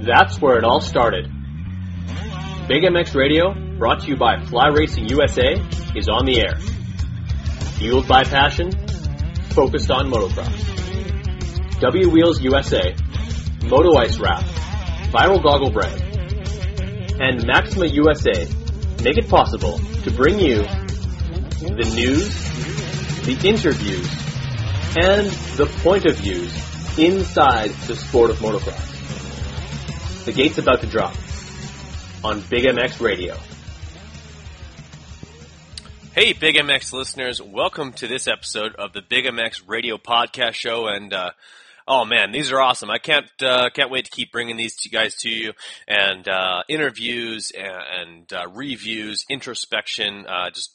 That's where it all started. Big MX Radio, brought to you by Fly Racing USA, is on the air. Fueled by passion, focused on motocross. W Wheels USA, Moto Ice Wrap, Viral Goggle Brand, and Maxima USA make it possible to bring you the news, the interviews, and the point of views inside the sport of motocross. The gate's about to drop on Big MX Radio. Hey, Big MX listeners, welcome to this episode of the Big MX Radio Podcast Show. And uh, oh man, these are awesome! I can't uh, can't wait to keep bringing these to you guys to you and uh, interviews and, and uh, reviews, introspection, uh, just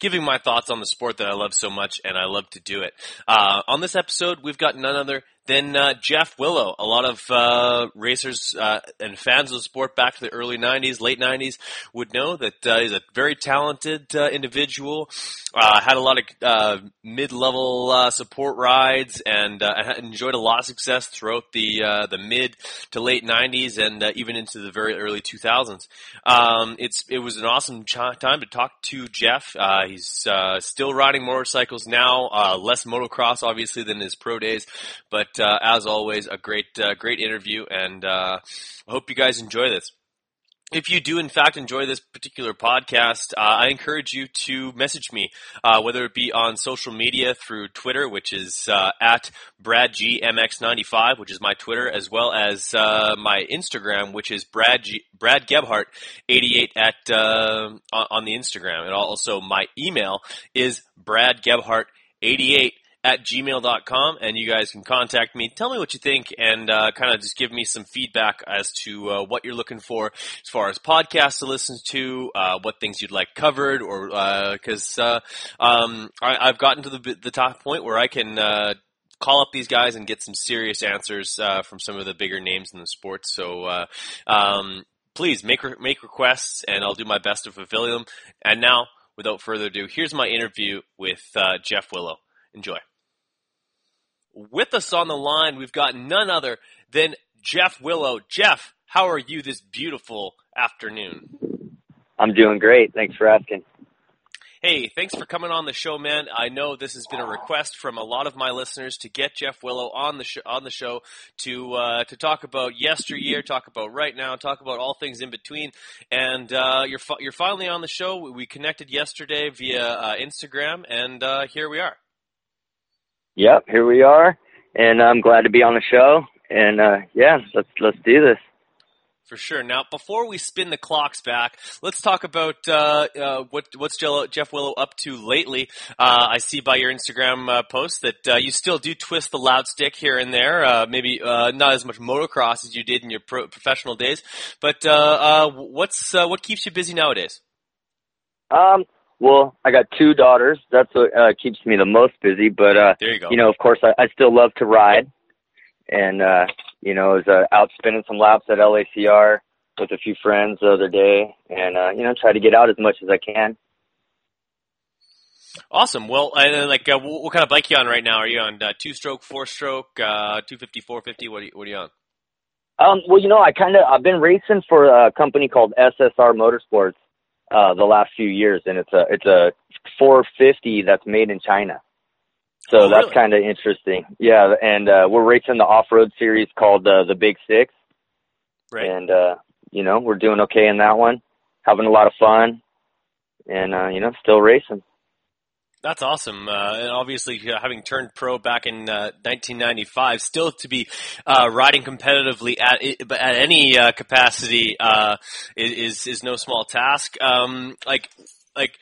giving my thoughts on the sport that I love so much, and I love to do it. Uh, on this episode, we've got none other then uh, Jeff Willoh, a lot of uh, racers uh, and fans of the sport back to the early 90s, late 90s would know that uh, he's a very talented uh, individual. Uh, had a lot of mid-level support rides and enjoyed a lot of success throughout the the mid to late 90s and even into the very early 2000s. Um, it's it was an awesome ch- time to talk to Jeff. he's still riding motorcycles now, less motocross obviously than his pro days, but uh, as always, a great, uh, great interview, and uh, I hope you guys enjoy this. If you do, in fact, enjoy this particular podcast, uh, I encourage you to message me, uh, whether it be on social media through Twitter, which is at BradGMX95, which is my Twitter, as well as my Instagram, which is Brad G- Brad Gebhart 88 at on the Instagram, and also my email is Brad Gebhart 88 at gmail.com and you guys can contact me. Tell me what you think and uh, kind of just give me some feedback as to uh, what you're looking for as far as podcasts to listen to, uh, what things you'd like covered, or because uh, uh, um, I, have gotten to the, the top point where I can uh, call up these guys and get some serious answers uh, from some of the bigger names in the sport. So, uh, um, please make re- make requests, and I'll do my best to fulfill them. And now, without further ado, here's my interview with uh, Jeff Willoh. Enjoy. With us on the line, we've got none other than Jeff Willoh. Jeff, how are you this beautiful afternoon? I'm doing great. Thanks for asking. Hey, thanks for coming on the show, man. I know this has been a request from a lot of my listeners to get Jeff Willoh on the show, on the show to uh, to talk about yesteryear, talk about right now, talk about all things in between. And uh, you're fi- you're finally on the show. We connected yesterday via uh, Instagram, and uh, here we are. Yep, here we are, and I'm glad to be on the show. And uh, yeah, let's let's do this. For sure. Now, before we spin the clocks back, let's talk about uh, uh, what what's Jeff Willoh up to lately. Uh, I see by your Instagram uh, post that uh, you still do twist the loud stick here and there. Uh, maybe not as much motocross as you did in your pro- professional days, but what's what keeps you busy nowadays? Um, well, I got two daughters. That's what uh, keeps me the most busy. But uh, there you go. You know, of course, I, I still love to ride, and uh, you know, I was uh, out spinning some laps at LACR with a few friends the other day, and uh, you know, try to get out as much as I can. Awesome. Well, uh, like, uh, what kind of bike are you on right now? Are you on uh, two-stroke, four-stroke, uh, 250, 450? What are you, what are you on? Um, well, you know, I kind of I've been racing for a company called SSR Motorsports uh, the last few years, and it's a it's a 450 that's made in China. So oh, that's really? kind of interesting. Yeah, and uh, we're racing the off-road series called uh, the Big Six, right. and uh, you know we're doing okay in that one, having a lot of fun, and uh, you know still racing. That's awesome. Uh, and obviously, uh, having turned pro back in uh, 1995, still to be uh, riding competitively at at any uh, capacity uh, is is no small task. Um, like like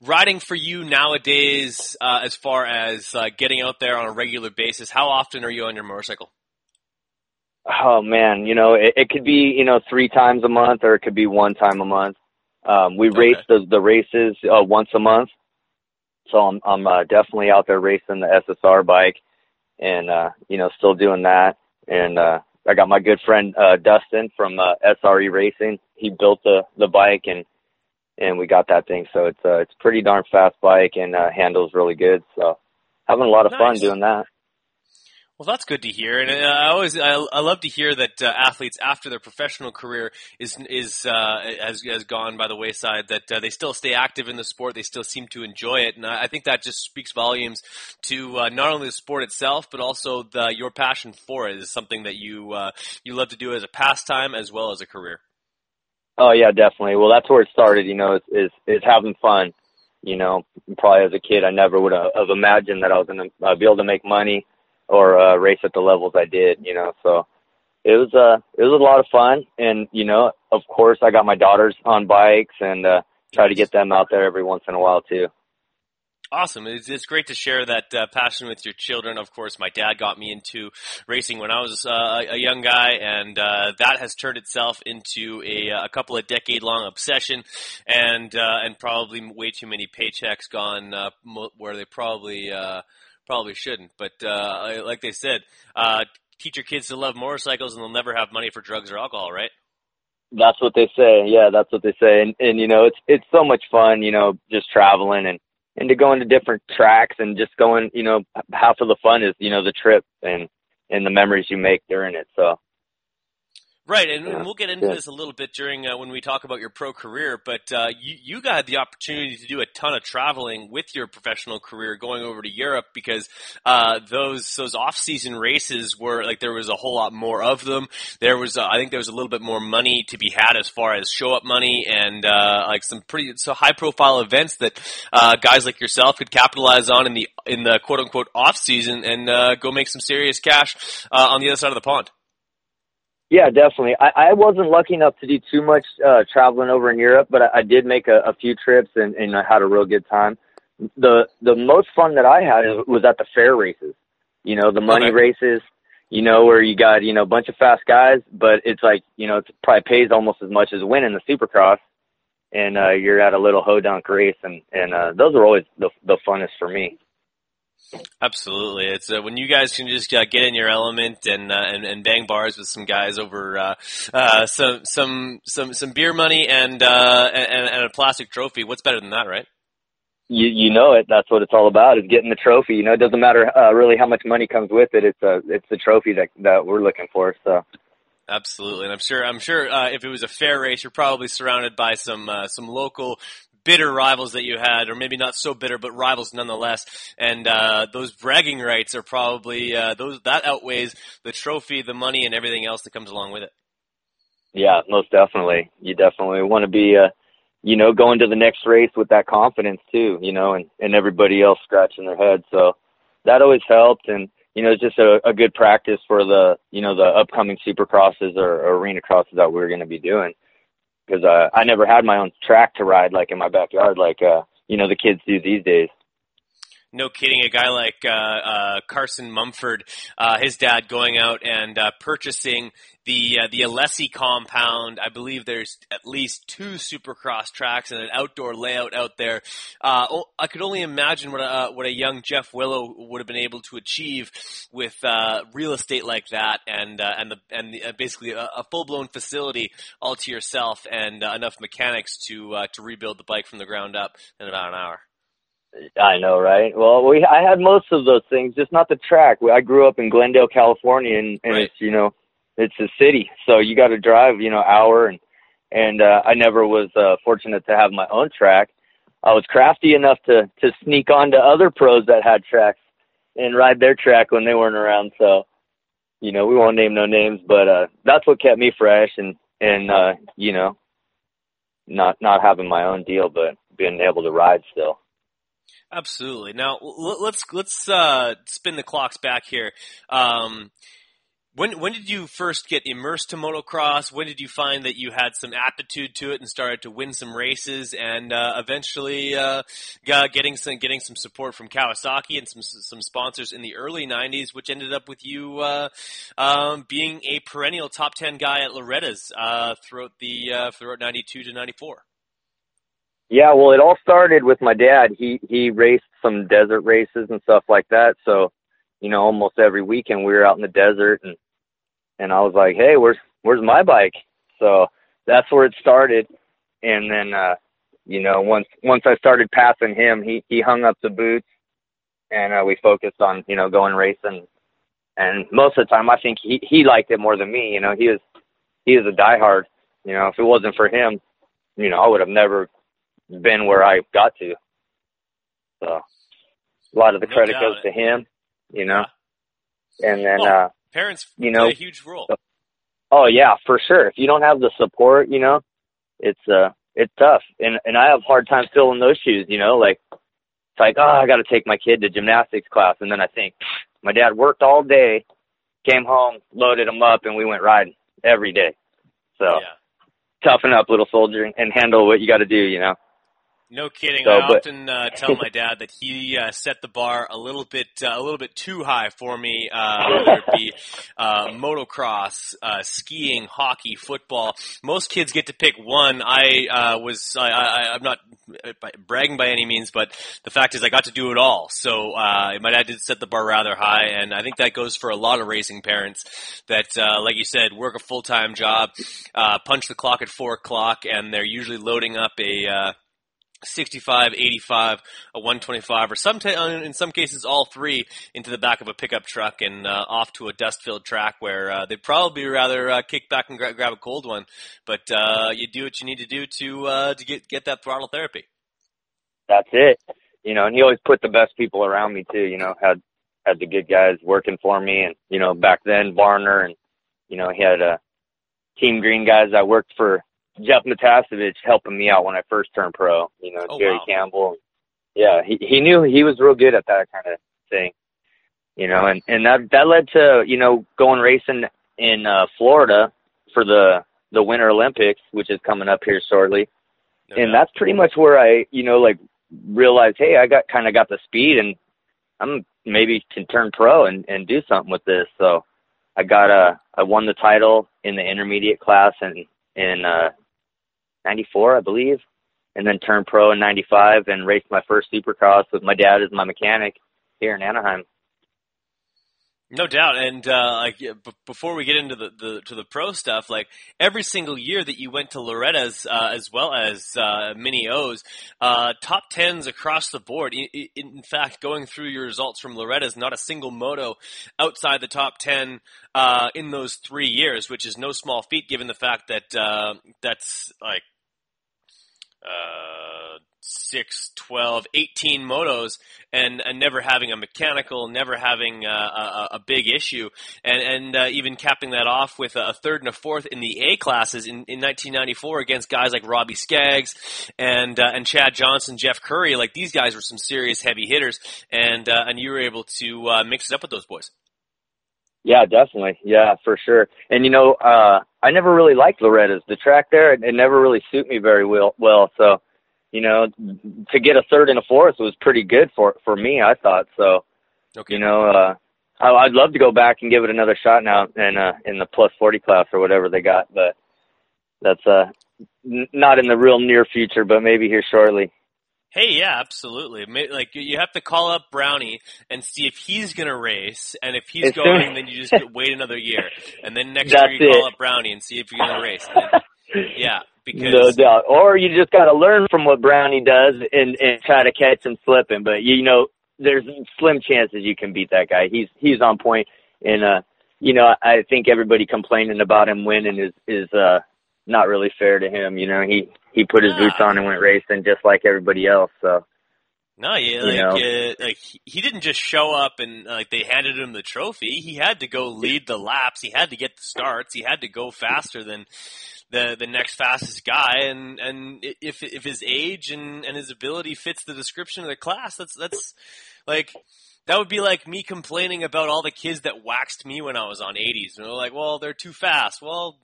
riding for you nowadays, as far as getting out there on a regular basis, how often are you on your motorcycle? Oh man, you know it, it could be you know three times a month, or it could be one time a month. Um, we Okay. race the the races uh, once a month, so I'm I'm uh, definitely out there racing the SSR bike, and uh, you know still doing that. And uh, I got my good friend uh, Dustin from uh, SRE Racing. He built the the bike, and and we got that thing. So it's uh, it's a pretty darn fast bike and uh, handles really good. So having a lot of fun doing that. Well, that's good to hear, and uh, I always I, I love to hear that uh, athletes after their professional career is is uh, has has gone by the wayside that uh, they still stay active in the sport, they still seem to enjoy it, and I I think that just speaks volumes to uh, not only the sport itself, but also the, your passion for it is something that you uh, you love to do as a pastime as well as a career. Oh yeah, definitely. Well, that's where it started. You know, is is, is having fun. You know, probably as a kid, I never would have imagined that I was going to uh, be able to make money or uh, race at the levels I did. You know, so it was uh it was a lot of fun, and you know, of course, I got my daughters on bikes and uh, try to get them out there every once in a while too. Awesome. It's, it's great to share that uh, passion with your children. Of course, my dad got me into racing when I was uh, a young guy, and uh, that has turned itself into a, a couple of decade long obsession, and uh, and probably way too many paychecks gone uh, where they probably uh, probably shouldn't. But uh, like they said, uh, teach your kids to love motorcycles, and they'll never have money for drugs or alcohol, right? That's what they say. Yeah, that's what they say. And and you know, it's it's so much fun, you know, just traveling and and to go into different tracks and just going, you know, half of the fun is, you know, the trip and and the memories you make during it. So Right, and, yeah. we'll get into yeah. this a little bit during uh, when we talk about your pro career. But uh, you you got the opportunity to do a ton of traveling with your professional career, going over to Europe because uh, those those off season races were like there was a whole lot more of them. There was uh, I think there was a little bit more money to be had as far as show up money and uh, like some pretty so high profile events that uh, guys like yourself could capitalize on in the in the quote unquote off season and go make some serious cash on the other side of the pond. Yeah, definitely. I, I wasn't lucky enough to do too much uh, traveling over in Europe, but I, I did make a, a few trips and, and I had a real good time. The the most fun that I had was at the fair races. You know, the money okay. races. You know, where you got you know a bunch of fast guys, but it's like you know it probably pays almost as much as winning the Supercross, and uh, you're at a little hoedown race, and and uh, those are always the the funnest for me. Absolutely, it's uh, when you guys can just uh, get in your element and, uh, and and bang bars with some guys over uh, uh, some some some some beer money and, uh, and and a plastic trophy. What's better than that, right? You you know it. That's what it's all about. Is getting the trophy. You know, it doesn't matter really how much money comes with it. It's a it's the trophy that that we're looking for. So. Absolutely, and I'm sure. I'm sure uh, if it was a fair race, you're probably surrounded by some uh, some local bitter rivals that you had, or maybe not so bitter, but rivals nonetheless. And uh, those bragging rights are probably uh, those that outweighs the trophy, the money, and everything else that comes along with it. Yeah, most definitely. You definitely want to be, uh, you know, going to the next race with that confidence too, you know, and and everybody else scratching their head. So that always helped, and you know, it's just a, a good practice for the, you know, the upcoming supercrosses or, or arena crosses that we're going to be doing because uh, I never had my own track to ride like in my backyard, like uh, you know the kids do these days no kidding, a guy like uh, uh, Carson Mumford, uh, his dad going out and uh, purchasing the uh, the Alessi compound. I believe there's at least two Supercross tracks and an outdoor layout out there. Uh, I could only imagine what a what a young Jeff Willoh would have been able to achieve with real estate like that, and and the and the, basically a, a full blown facility all to yourself and enough mechanics to to rebuild the bike from the ground up in about an hour. I know, right? Well, we I had most of those things, just not the track. I grew up in Glendale, California, and, and right. it's you know, it's a city, so you got to drive, you know, hour and and uh, I never was uh, fortunate to have my own track. I was crafty enough to to sneak onto other pros that had tracks and ride their track when they weren't around. So, you know, we won't name no names, but uh, that's what kept me fresh and and uh, you know, not not having my own deal, but being able to ride still. Absolutely. Now let's let's uh, spin the clocks back here. Um, when when did you first get immersed to motocross? When did you find that you had some aptitude to it and started to win some races, and uh, eventually uh, getting some getting some support from Kawasaki and some some sponsors in the early '90s, which ended up with you uh, um, being a perennial top ten guy at Loretta's uh, throughout the uh, throughout '92 to '94. Yeah, well, it all started with my dad. He he raced some desert races and stuff like that. So, you know, almost every weekend we were out in the desert, and and I was like, hey, where's where's my bike? So that's where it started. And then, uh, you know, once once I started passing him, he he hung up the boots, and uh, we focused on you know going racing. And most of the time, I think he he liked it more than me. You know, he was he was a diehard. You know, if it wasn't for him, you know, I would have never been where I got to. So a lot of the no credit goes to him, you know. And then well, uh parents you know a huge role. Oh yeah, for sure. If you don't have the support, you know, it's uh it's tough. And and I have hard time filling those shoes, you know, like it's like, oh, I got to take my kid to gymnastics class and then I think my dad worked all day came home, loaded him up, and we went riding every day. So Yeah. toughen up, little soldier, and handle what you got to do. You know. No kidding. So, I but- often uh, tell my dad that he uh, set the bar a little bit uh, a little bit too high for me. Uh, whether it be uh, motocross, uh, skiing, hockey, football. Most kids get to pick one. I uh, was I, I, I'm not bragging by any means, but the fact is I got to do it all. So uh, my dad did set the bar rather high, and I think that goes for a lot of racing parents. That, uh, like you said, work a full time job, uh, punch the clock at four o'clock, and they're usually loading up a. Uh, 65, 85, a 125, or some t- in some cases all three into the back of a pickup truck and uh, off to a dust-filled track where uh, they'd probably rather uh, kick back and gra- grab a cold one. But uh, you do what you need to do to uh, to get get that throttle therapy. that's it. You know, and he always put the best people around me too. You know, had had the good guys working for me, and you know, back then Varner, and you know, he had uh, Team Green guys that worked for Jeff Matiasevich helping me out when I first turned pro. You know, Oh, Jerry wow. Campbell. Yeah, he he knew he was real good at that kind of thing. You know, and and that that led to you know going racing in uh, Florida for the the Winter Olympics, which is coming up here shortly No and doubt. that's pretty much where I, you know, like realized, hey, I got kind of got the speed, and I'm maybe can turn pro and and do something with this. So I got a, I won the title in the intermediate class and in uh, '94, I believe, and then turned pro in '95 and raced my first Supercross with my dad as my mechanic here in Anaheim. No doubt, and uh, like b- before we get into the, the to the pro stuff, like every single year that you went to Loretta's, uh, as well as uh, Mini O's, uh, top tens across the board. I- I- In, fact, going through your results from Loretta's, not a single moto outside the top ten uh, in those three years, which is no small feat given the fact that uh, that's like uh, 6, 12, 18 motos and, and never having a mechanical, never having uh, a, a big issue, and, and uh, even capping that off with a third and a fourth in the A classes in, in 1994 against guys like Robbie Skaggs and uh, and Chad Johnson, Jeff Curry. Like these guys were some serious heavy hitters, and uh, and you were able to uh, mix it up with those boys. Yeah, definitely. Yeah, for sure. And you know, uh I never really liked Loretta's. The track there, it, it never really suited me very well. Well, so you know, to get a third and a fourth was pretty good for for me. I thought so. Okay. You know, uh I, I'd love to go back and give it another shot now in uh in the plus forty class or whatever they got, but that's uh n- not in the real near future, but maybe here shortly. Hey, yeah, absolutely. Like you have to call up Brownie and see if he's gonna race, and if he's soon- going, then you just wait another year, and then next That's year you call up Brownie and see if you're gonna race. And then- yeah, No because doubt. Or you just got to learn from what Brownie does and and try to catch him slipping. But you know, there's slim chances you can beat that guy. He's he's on point, and uh, you know, I think everybody complaining about him winning is is uh not really fair to him. You know, he he put his Yeah. boots on and went racing just like everybody else. So no, yeah, You like know. uh, like he- he didn't just show up and like they handed him the trophy. He had to go lead the laps. He had to get the starts. He had to go faster than the the next fastest guy. And and if if his age and and his ability fits the description of the class, that's that's like. That would be like me complaining about all the kids that waxed me when I was on 80s. And they're like, well, they're too fast. Well,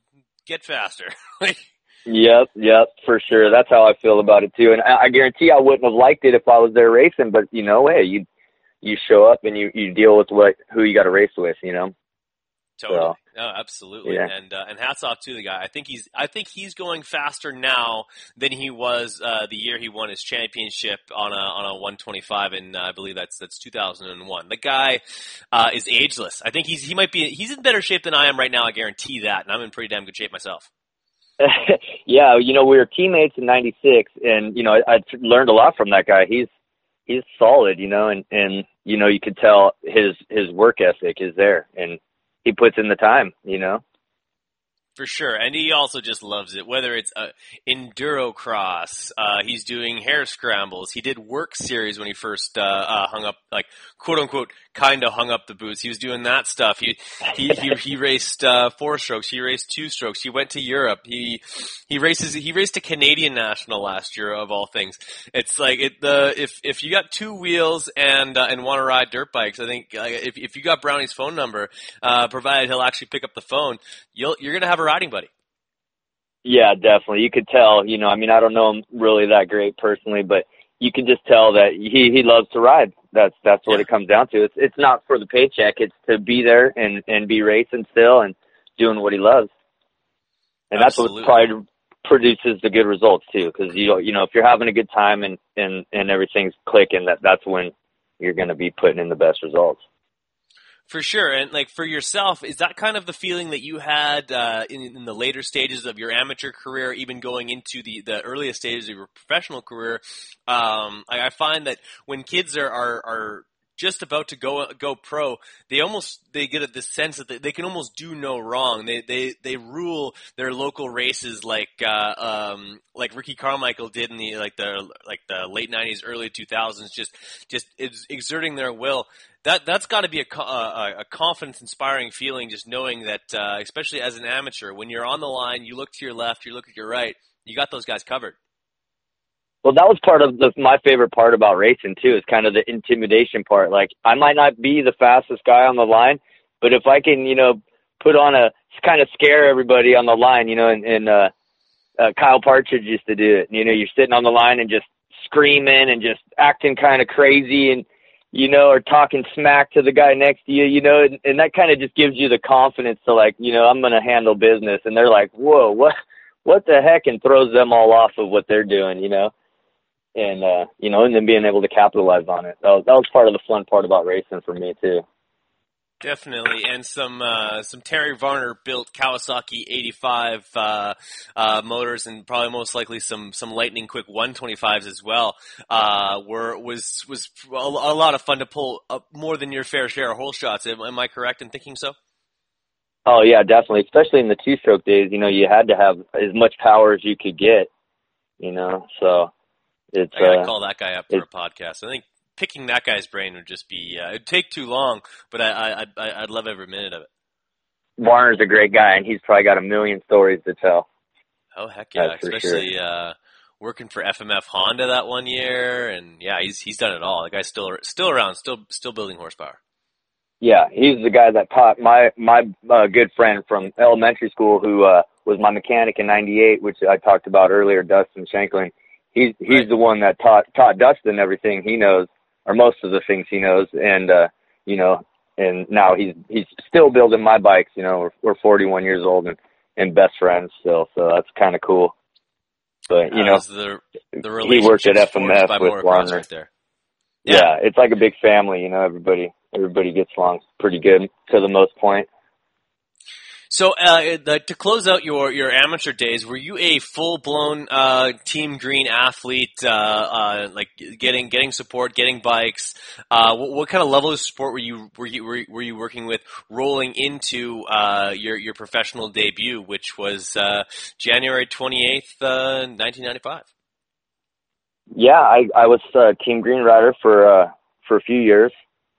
get faster. like, Yep, yep, for sure. That's how I feel about it too. And I, I guarantee I wouldn't have liked it if I was there racing. But you know, hey, you you show up and you you deal with what who you got to race with. You know. Totally. No, absolutely. Yeah. And uh, and hats off to the guy. I think he's I think he's going faster now than he was uh, the year he won his championship on a on a 125 and uh, I believe that's that's 2001. The guy uh, is ageless. I think he's he might be he's in better shape than I am right now. I guarantee that. And I'm in pretty damn good shape myself. yeah, you know, we were teammates in '96, and you know, I, I learned a lot from that guy. He's he's solid, you know, and and you know, you could tell his his work ethic is there, and he puts in the time, you know. For sure, and he also just loves it. Whether it's uh, enduro cross, uh, he's doing hare scrambles. He did work series when he first uh, uh, hung up, like quote unquote, kind of hung up the boots. He was doing that stuff. He he he, he raced uh, four strokes. He raced two strokes. He went to Europe. He he races. He raced a Canadian national last year, of all things. It's like it the if if you got two wheels and uh, and want to ride dirt bikes, I think uh, if if you got Brownie's phone number, uh, provided he'll actually pick up the phone, you'll you're gonna have a riding buddy. Yeah, definitely. You could tell, you know, I mean, I don't know him really that great personally, but you can just tell that he he loves to ride. That's that's what Yeah. it comes down to. It's it's not for the paycheck. It's to be there and and be racing still and doing what he loves. And that's what probably produces the good results too. Because you you know if you're having a good time and and and everything's clicking, that that's when you're going to be putting in the best results. For sure, and like for yourself, is that kind of the feeling that you had uh, in, in the later stages of your amateur career, even going into the the earliest stages of your professional career? Um, I, I find that when kids are are, are just about to go go pro, they almost they get this sense that they, they can almost do no wrong. They they they rule their local races like uh, um, like Ricky Carmichael did in the like the like the late '90s, early 2000s. Just just exerting their will. That that's got to be a, a a confidence inspiring feeling. Just knowing that, uh, especially as an amateur, when you're on the line, you look to your left, you look at your right, you got those guys covered. Well, that was part of the, my favorite part about racing too. Is kind of the intimidation part. Like I might not be the fastest guy on the line, but if I can, you know, put on a kind of scare everybody on the line, you know, and, and uh, uh, Kyle Partridge used to do it. You know, you're sitting on the line and just screaming and just acting kind of crazy and you know, or talking smack to the guy next to you, you know, and, and that kind of just gives you the confidence to like, you know, I'm going to handle business. And they're like, whoa, what, what the heck? And throws them all off of what they're doing, you know? and uh you know and then being able to capitalize on it that was, that was part of the fun part about racing for me too Definitely, and some uh, some Terry Varner built Kawasaki 85 uh, uh, motors, and probably most likely some some Lightning Quick 125s as well. Uh, were was was a, a lot of fun to pull up more than your fair share of hole shots. Am, am I correct in thinking so? oh yeah definitely especially in the two stroke days you know you had to have as much power as you could get you know so it's I gotta uh, call that guy up for a podcast. I think picking that guy's brain would just be uh, it'd take too long, but I, I I'd, I'd love every minute of it. Varner's a great guy and he's probably got a million stories to tell Oh heck yeah! That's Especially uh, working for FMF Honda that one year, and yeah, he's he's done it all. The guy's still still around, still still building horsepower. yeah he's the guy that taught my my uh, good friend from elementary school who uh was my mechanic in 98 which I talked about earlier Dustin Shanklin he's he's Right. the one that taught taught Dustin everything he knows or most of the things he knows and uh you know and now he's he's still building my bikes you know we're, we're 41 years old and and best friends still so that's kind of cool but you know How's the the he worked at FMF with Varner. right there. yeah. it's like a big family you know everybody everybody gets along pretty good to the most point So uh, the, to close out your, your amateur days, were you a full blown uh, Team Green athlete? Uh, uh, like getting getting support, getting bikes. Uh, what, what kind of level of support were you were you were, were you working with rolling into uh, your your professional debut, which was January twenty eighth, nineteen ninety five? Yeah, I I was uh, team green rider for for a few years,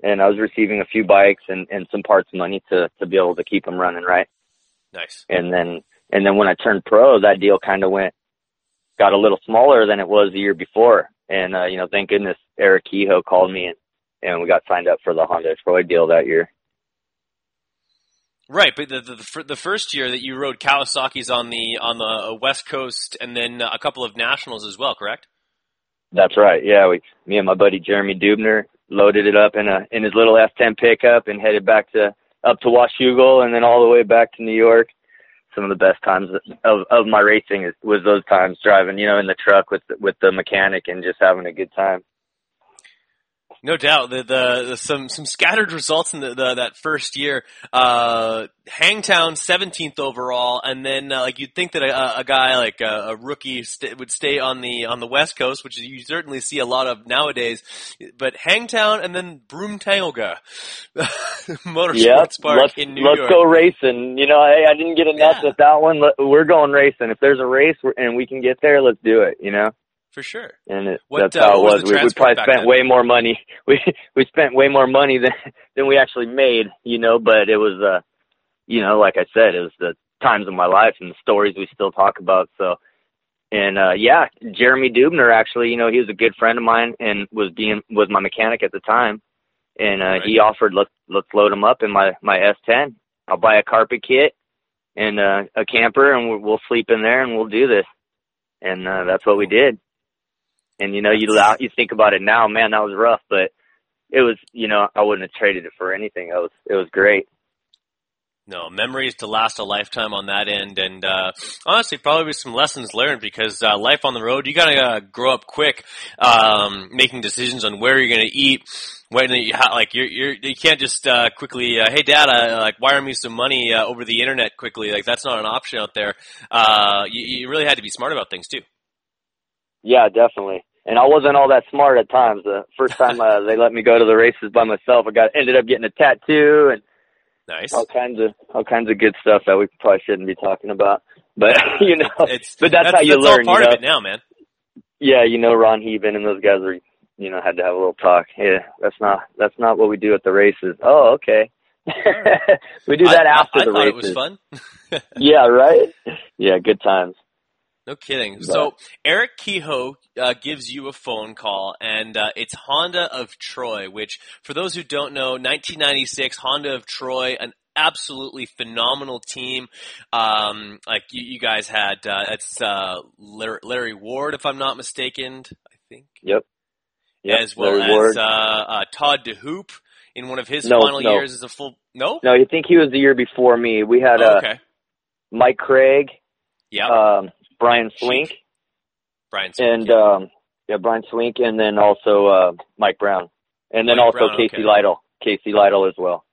and I was receiving a few bikes and and some parts money to to be able to keep them running right. Nice. And then and then when I turned pro, that deal kind of went got a little smaller than it was the year before. And uh, you know, thank goodness Eric Kehoe called me and and we got signed up for the Honda Troy deal that year. Right, but the, the the the first year that you rode Kawasaki's on the on the uh, West Coast, and then a couple of nationals as well, correct? That's right. Yeah, we me and my buddy Jeremy Dubner loaded it up in a in his little S10 pickup and headed back to up to Washougal and then all the way back to New York. Some of the best times of of my racing was those times driving, you know, in the truck with with the mechanic and just having a good time. No doubt. The, the, the, some some scattered results in the, the that first year. Uh, Hangtown 17th overall, and then uh, like you'd think that a, a guy like a, a rookie st- would stay on the on the West Coast, which you certainly see a lot of nowadays. But Hangtown and then Broome-Tioga Motorsports Yep, Park let's in New York. let's go racing. You know, hey, I didn't get enough Yeah. with that one. We're going racing. If there's a race and we can get there, let's do it. You know, For sure. and it, What, that's uh, how it was was. We, we probably spent then? way more money. We we spent way more money than than we actually made. You know, but it was uh, you know, like I said, it was the times of my life and the stories we still talk about. So. And uh yeah, Jeremy Dubner actually, you know, he was a good friend of mine and was being was my mechanic at the time. And uh he offered let's let's load him up in my my S10. I'll buy a carpet kit and uh, a camper and we'll, we'll sleep in there and we'll do this. And uh that's what we did. And you know, you you think about it now, man, that was rough, but it was, you know, I wouldn't have traded it for anything. It was it was great. No, memories to last a lifetime on that end, and uh, honestly, probably some lessons learned because uh, life on the road, you gotta uh, grow up quick, um, making decisions on where you're gonna eat. When you like you're, you're you can't just uh, quickly, uh, hey dad, uh, like wire me some money uh, over the internet quickly. Like that's not an option out there. Uh, you, you really had to be smart about things too. Yeah, definitely. And I wasn't all that smart at times. The first time uh, they let me go to the races by myself, I got ended up getting a tattoo and Nice. all kinds of all kinds of good stuff that we probably shouldn't be talking about. But you know, It's but that's, how you that's learn. all part you know? of it now, man. Yeah, you know, Ron Heben and those guys were, you know, had to have a little talk. Yeah, that's not that's not what we do at the races. Oh, okay. we do that I, after I, I the thought races. it was fun. Yeah, right. Yeah, good times. No kidding. So Eric Kehoe uh, gives you a phone call, and uh, it's Honda of Troy. Which, for those who don't know, 1996 Honda of Troy, an absolutely phenomenal team. Um, like you, you guys had, uh, it's uh, Larry, Larry Ward, if I'm not mistaken. I think, Yep. Yep. as well Larry as uh, uh, Todd DeHoop in one of his No, final no. years as a full. No. No, you think he was the year before me? We had Oh, uh, okay. Mike Craig, Yeah. um, Brian Swink, Brian. Smith, and yeah. um, yeah, Brian Swink, and then also uh, Mike Brown, and then Mike also Brown, Casey okay. Lytle. Casey Lytle as well.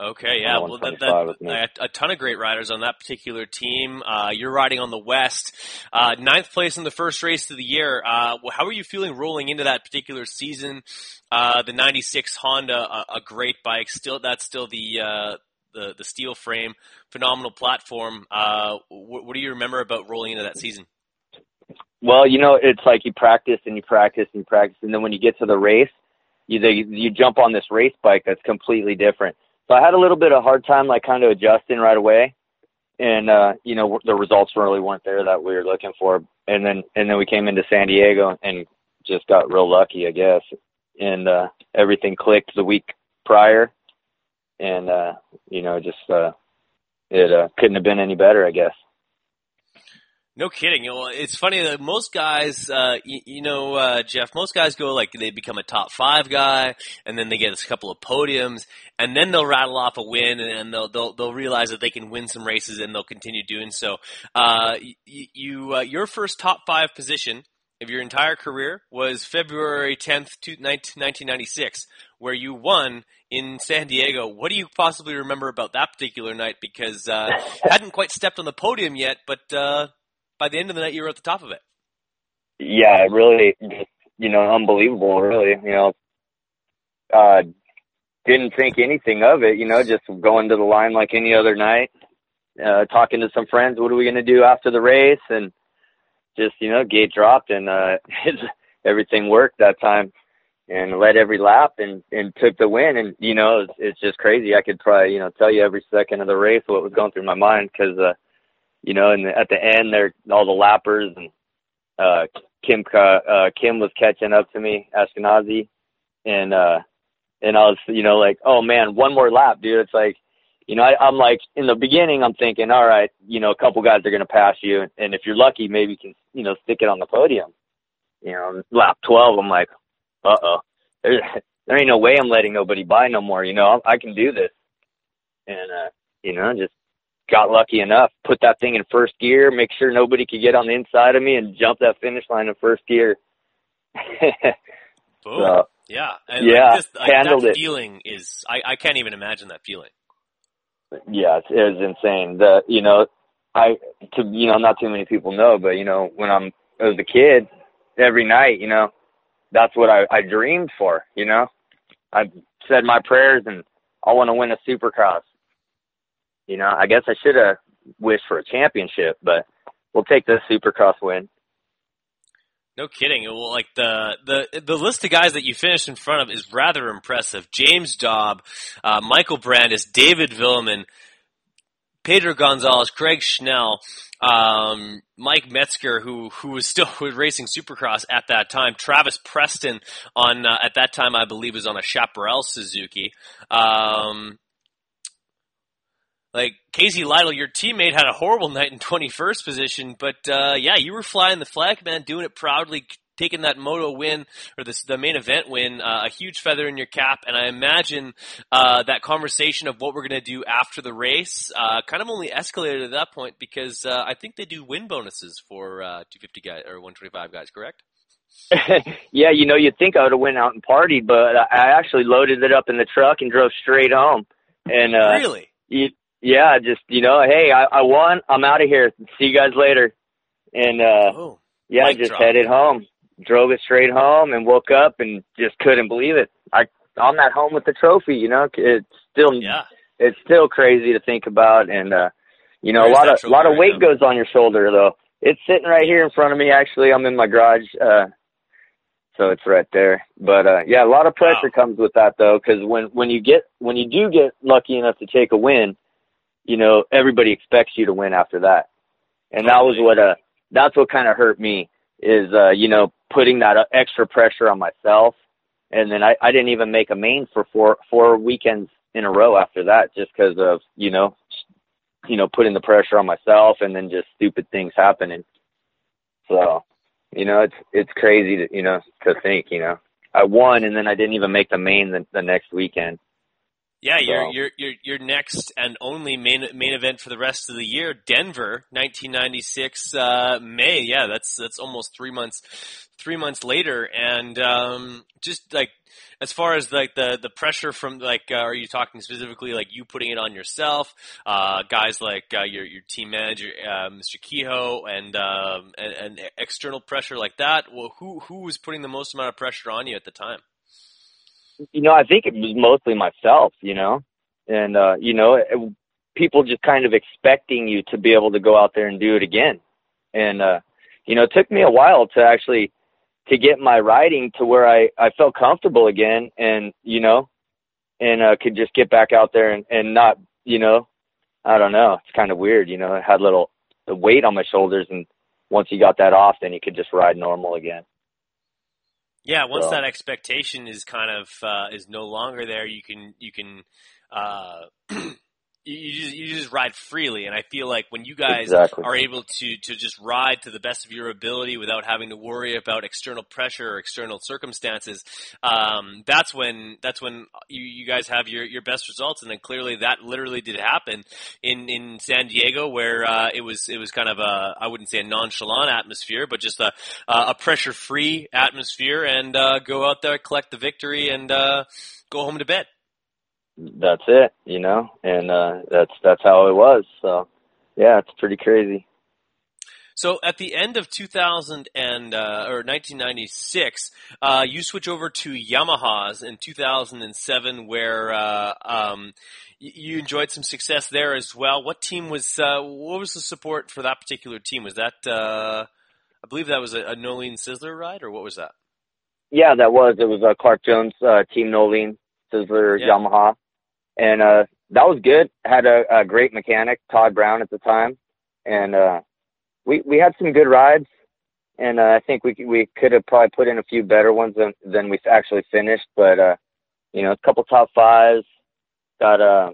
Okay, yeah. Well, that, that, a, a ton of great riders on that particular team. Uh, you're riding on the West. Uh, ninth place in the first race of the year. Uh, how are you feeling rolling into that particular season? Uh, the 96 Honda, a, a great bike. Still, that's still the, uh, the, the steel frame, phenomenal platform. Uh, what, what do you remember about rolling into that season? Well, you know, it's like you practice and you practice and you practice, and then when you get to the race, you they, you jump on this race bike that's completely different. So I had a little bit of a hard time, like kind of adjusting right away, and uh, you know, the results really weren't there that we were looking for. And then and then we came into San Diego and just got real lucky, I guess, and uh, everything clicked the week prior, and uh, you know, just uh, it uh, couldn't have been any better, I guess. No kidding. You know, it's funny that most guys, uh, you, you know, uh, Jeff, most guys go like they become a top five guy, and then they get a couple of podiums, and then they'll rattle off a win, and, they'll they'll they'll realize that they can win some races, and they'll continue doing so. Uh, you uh, your first top five position of your entire career was February tenth, nineteen ninety six, where you won in San Diego. What do you possibly remember about that particular night? Because uh, hadn't quite stepped on the podium yet, but uh, by the end of the night, you were at the top of it. yeah, really, you know, unbelievable, really, you know, uh, didn't think anything of it, you know, just going to the line like any other night, uh, talking to some friends, what are we going to do after the race? And just, you know, gate dropped and, uh, everything worked that time and led every lap and, and took the win. And, you know, it's, it's just crazy. I could probably, you know, tell you every second of the race what was going through my mind because, uh, you know, and at the end there, all the lappers and, uh, Kim, uh, Kim was catching up to me, Ashkenazi, and, uh, and I was, you know, like, oh man, one more lap, dude. It's like, you know, I, I'm like, in the beginning, I'm thinking, all right, you know, a couple guys are going to pass you. And if you're lucky, maybe you can, you know, stick it on the podium. You know, lap 12, I'm like, uh oh, there, there ain't no way I'm letting nobody buy no more. You know, I, I can do this. And, uh, you know, just got lucky enough, put that thing in first gear, make sure nobody could get on the inside of me and jump that finish line in first gear. Boom. so, Yeah, and Yeah, like this, like, handled that feeling is I, I can't even imagine that feeling. Yeah, it's, was insane. The you know, I to you know not too many people know, but you know when I'm as a kid, every night, you know, that's what I I dreamed for. You know, I said my prayers and I want to win a Supercross. You know, I guess I should have wished for a championship, but we'll take the Supercross win. No kidding. Well, like the the the list of guys that you finished in front of is rather impressive. James Dobb, uh, Michael Brandis, David Vuillemin, Pedro Gonzalez, Craig Schnell, um, Mike Metzger, who who was still racing Supercross at that time. Travis Preston on uh, at that time, I believe, was on a Chaparral Suzuki. Um, like Casey Lytle, your teammate had a horrible night in 21st position, but uh, yeah, you were flying the flag, man, doing it proudly, taking that moto win or this, the main event win, uh, a huge feather in your cap. And I imagine uh, that conversation of what we're going to do after the race uh, kind of only escalated at that point because uh, I think they do win bonuses for uh, 250 guys or 125 guys, correct? yeah, you know, you'd think I would have went out and partied, but I actually loaded it up in the truck and drove straight home. And uh, really? You, yeah, just you know, hey, I, I won. I'm out of here. See you guys later. And uh Oh, yeah, mic just drop. headed home. Drove it straight home and woke up and just couldn't believe it. I I'm at home with the trophy. You know, it's still yeah. it's still crazy to think about. And uh you know, Where's a lot of a lot of weight goes on your shoulder though. It's sitting right here in front of me. Actually, I'm in my garage. uh so it's right there. But uh yeah, a lot of pressure Wow. comes with that though, because when when you get when you do get lucky enough to take a win, you know everybody expects you to win after that, and that was what uh that's what kind of hurt me is uh you know putting that extra pressure on myself, and then I I didn't even make a main for four four weekends in a row after that just because of you know you know putting the pressure on myself and then just stupid things happening. So you know it's it's crazy to you know to think you know I won and then I didn't even make the main the, the next weekend. Yeah, your So- your your your next and only main main event for the rest of the year, Denver, 1996 uh, May. Yeah, that's that's almost three months three months later, and um, just like as far as like the the pressure from like, uh, are you talking specifically like you putting it on yourself? Uh, guys like uh, your your team manager, uh, Mr. Kehoe, and, um, and and external pressure like that. Well, who who was putting the most amount of pressure on you at the time? You know, I think it was mostly myself, you know, and, uh, you know, it, people just kind of expecting you to be able to go out there and do it again. And, uh, you know, it took me a while to actually, to get my riding to where I, I felt comfortable again and, you know, and, uh, could just get back out there and, and not, you know, I don't know. It's kind of weird, you know, I had a little weight on my shoulders and once you got that off, then you could just ride normal again. Yeah, once So- that expectation is kind of uh, is no longer there, you can you can uh, you, just you just ride freely, and I feel like when you guys Exactly. are able to to just ride to the best of your ability without having to worry about external pressure or external circumstances, um, that's when that's when you, you guys have your, your best results, and then clearly that literally did happen in in San Diego, where uh, it was it was kind of a I wouldn't say a nonchalant atmosphere, but just a a pressure free atmosphere, and uh, go out there, collect the victory, and uh, go home to bed. That's it, you know, and uh that's that's how it was. So yeah, it's pretty crazy. So at the end of 2000 and uh, or 1996, uh, you switch over to Yamahas in 2007, where uh, um, you enjoyed some success there as well. What team was? Uh, what was the support for that particular team? Was that? Uh, I believe that was a, a Noleen Sizzler ride, or what was that? Yeah, that was it was uh, Clark Jones, uh Team Noleen, Sizzler, Yeah. Yamaha. And uh that was good. Had a, a great mechanic, Todd Brown at the time. And uh we we had some good rides and uh, I think we we could have probably put in a few better ones than than we actually finished, but uh you know, a couple top fives, got a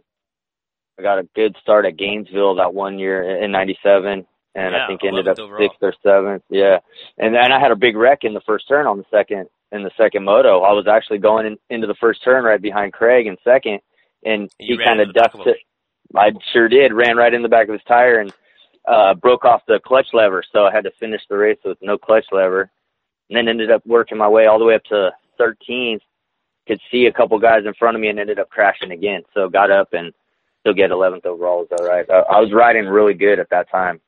I got a good start at Gainesville that one year in '97, and Yeah, I think ended up sixth or seventh. Yeah, and then I had a big wreck in the first turn on the second in the second moto. I was actually going in, into the first turn right behind Craig in second, and he kind of ducked it. I sure did. Ran right in the back of his tire and uh broke off the clutch lever, so I had to finish the race with no clutch lever. And then ended up working my way all the way up to 13th could see a couple guys in front of me and ended up crashing again. So got up and still get 11th overall. Was all right. I, I was riding really good at that time.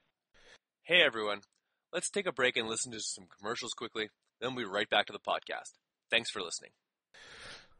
Hey everyone, let's take a break and listen to some commercials quickly. Then we'll be right back to the podcast. Thanks for listening.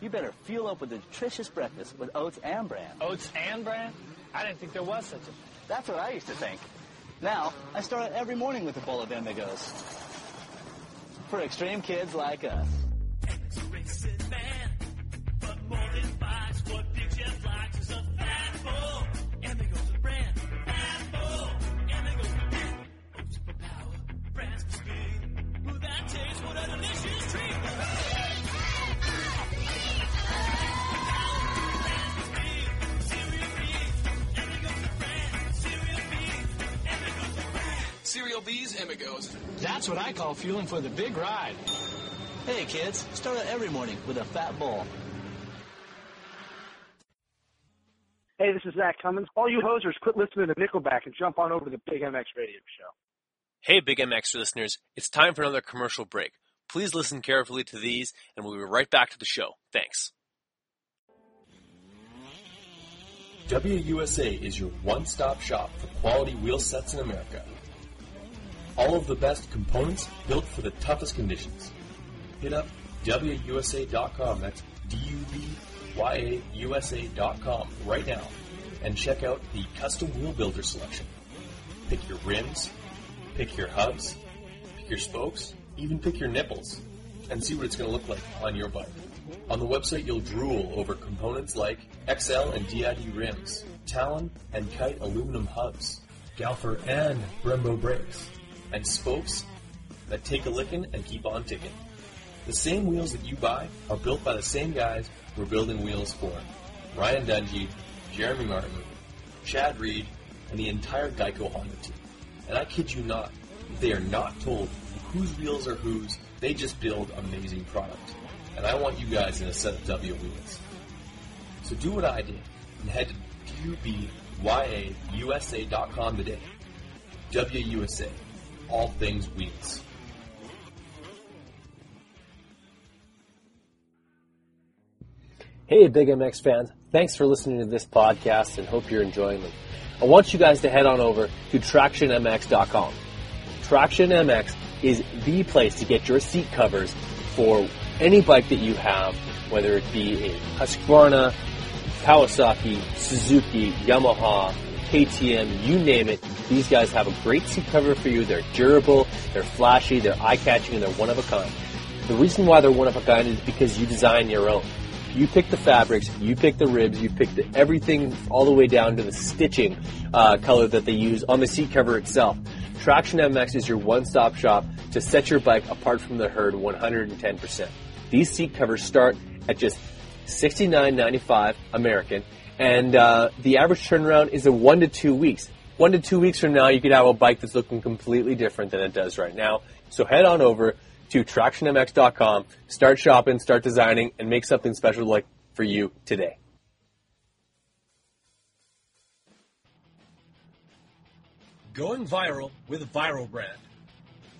you better fuel up with a nutritious breakfast with oats and bran. Oats and bran? I didn't think there was such a. That's what I used to think. Now, I start out every morning with a bowl of Amigos. For extreme kids like us. Cereal B's Amigos. That's what I call fueling for the big ride. Hey, kids, start out every morning with a fat bowl. Hey, this is Zach Cummins. All you hosers, quit listening to Nickelback and jump on over to the Big MX Radio Show. Hey, Big MX listeners, it's time for another commercial break. Please listen carefully to these, and we'll be right back to the show. Thanks. WUSA is your one-stop shop for quality wheel sets in America. All of the best components built for the toughest conditions. Hit up WUSA.com, that's D-U-B-Y-A-U-S-A.com right now, and check out the custom wheel builder selection. Pick your rims, pick your hubs, pick your spokes, even pick your nipples, and see what it's going to look like on your bike. On the website, you'll drool over components like Excel and DID rims, Talon and Kite aluminum hubs, Galfer and Brembo brakes, and spokes that take a licking and keep on ticking. The same wheels that you buy are built by the same guys we're building wheels for. Ryan Dungey, Jeremy Martin, Chad Reed, and the entire Geico Honda team. And I kid you not, they are not told whose wheels are whose, they just build amazing product. And I want you guys in a set of W wheels. So do what I did and head to WBYAUSA.com today. WUSA, all things wheels. Hey, Big MX fans. Thanks for listening to this podcast and hope you're enjoying them. I want you guys to head on over to TractionMX.com. Traction MX is the place to get your seat covers for any bike that you have, whether it be a Husqvarna, Kawasaki, Suzuki, Yamaha, KTM, you name it. These guys have a great seat cover for you. They're durable, they're flashy, they're eye-catching, and they're one of a kind. The reason why they're one of a kind is because you design your own. You pick the fabrics, you pick the ribs, you pick the, everything all the way down to the stitching uh, color that they use on the seat cover itself. Traction MX is your one-stop shop to set your bike apart from the herd 110%. These seat covers start at just $69.95 American, and uh, the average turnaround is a one to two weeks. One to two weeks from now, you could have a bike that's looking completely different than it does right now. So head on over to TractionMX.com, start shopping, start designing, and make something special like for you today. Going viral with Viral Brand.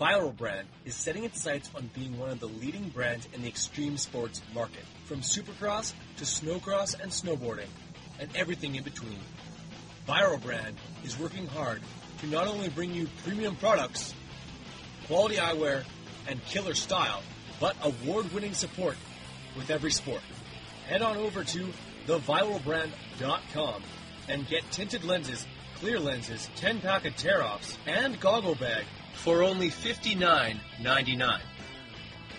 Viral Brand is setting its sights on being one of the leading brands in the extreme sports market, from supercross to snowcross and snowboarding, and everything in between. Viral Brand is working hard to not only bring you premium products, quality eyewear, and killer style, but award-winning support with every sport. Head on over to theviralbrand.com and get tinted lenses, clear lenses, 10 pack of tear-offs, and goggle bag for only $59.99.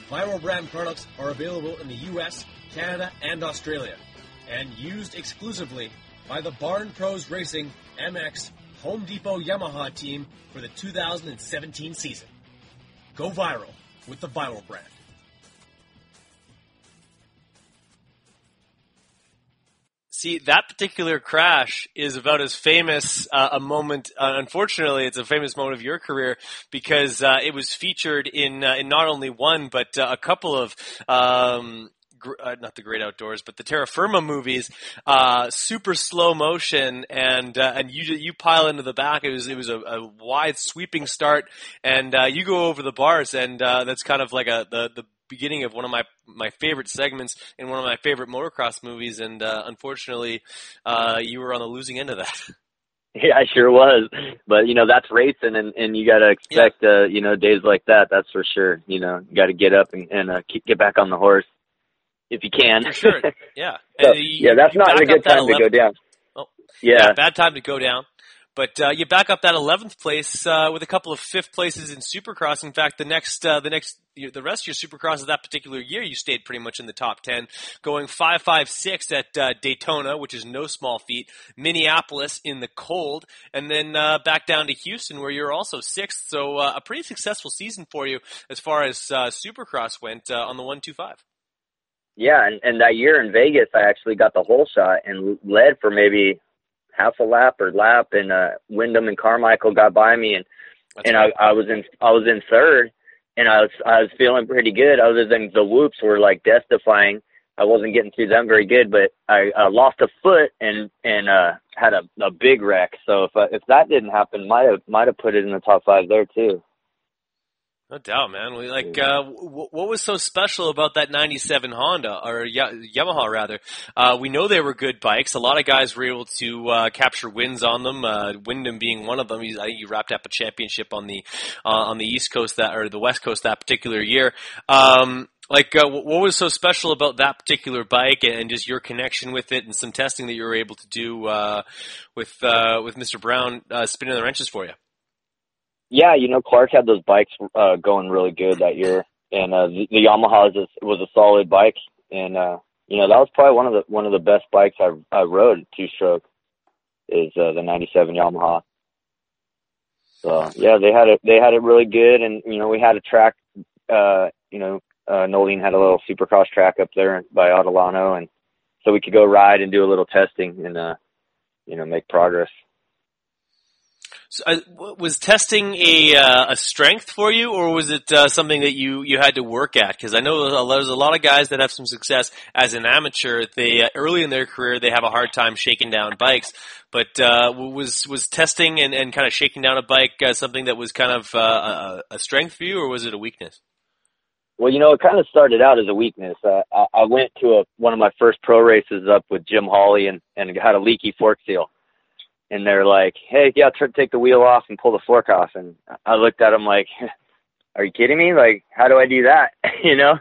Viral brand products are available in the US, Canada, and Australia, and used exclusively by the Barn Pros Racing MX Home Depot Yamaha team for the 2017 season. Go viral with the Viral brand. See, that particular crash is about as famous uh, a moment. Uh, unfortunately, it's a famous moment of your career because uh, it was featured in uh, in not only one but uh, a couple of. Um, uh, not the Great Outdoors, but the Terra Firma movies, uh, super slow motion, and uh, and you you pile into the back. It was it was a, a wide sweeping start, and uh, you go over the bars, and uh, that's kind of like a the the beginning of one of my my favorite segments in one of my favorite motocross movies, and uh, unfortunately, uh, you were on the losing end of that. Yeah, I sure was. But you know, that's racing, and and you got to expect uh, you know days like that. That's for sure. You know, you got to get up and, and uh, keep, get back on the horse if you can. For sure. Yeah. So, you- yeah, that's not a good time to go down. Oh, Yeah. bad time to go down. But uh, you back up that 11th place uh, with a couple of fifth places in Supercross. In fact, the next uh, the next the rest of your Supercross of that particular year, you stayed pretty much in the top 10, going five five six at uh, Daytona, which is no small feat. Minneapolis in the cold, and then uh, back down to Houston, where you're also sixth. So uh, a pretty successful season for you as far as uh, Supercross went uh, on the one two five. Yeah, and, and that year in Vegas, I actually got the whole shot and led for maybe half a lap or lap, and uh, Windham and Carmichael got by me, and and I, I was in I was in third, and I was I was feeling pretty good. Other than the whoops were like death defying. I wasn't getting through them very good, but I uh, lost a foot and and uh, had a, a big wreck. So if uh, if that didn't happen, might have might have put it in the top five there too. No doubt, man. We, like, uh, w- what was so special about that '97 Honda or ya- Yamaha rather? Uh, we know they were good bikes. A lot of guys were able to uh, capture wins on them. Uh, Windham being one of them. He's, I think he wrapped up a championship on the uh, on the East Coast that or the West Coast that particular year. Um, like, uh, wh- what was so special about that particular bike and just your connection with it, and some testing that you were able to do uh, with uh, with Mr. Brown uh, spinning the wrenches for you? Yeah, you know, Clark had those bikes uh, going really good that year, and uh, the, the Yamaha was a, was a solid bike, and uh, you know that was probably one of the one of the best bikes I I rode two stroke is uh, the '97 Yamaha. So yeah, they had it they had it really good, and you know we had a track, uh, you know, uh, Noleen had a little Supercross track up there by Adelanto, and so we could go ride and do a little testing and uh, you know make progress. So, uh, was testing a uh, a strength for you, or was it uh, something that you, you had to work at? Because I know there's a lot of guys that have some success as an amateur. They uh, early in their career they have a hard time shaking down bikes. But uh, was was testing and, and kind of shaking down a bike uh, something that was kind of a, a strength for you, or was it a weakness? Well, you know, it kind of started out as a weakness. I, I went to a, one of my first pro races up with Jim Hawley and, and had a leaky fork seal. And they're like, hey, yeah, try to take the wheel off and pull the fork off. And I looked at them like, are you kidding me? Like, how do I do that? you know?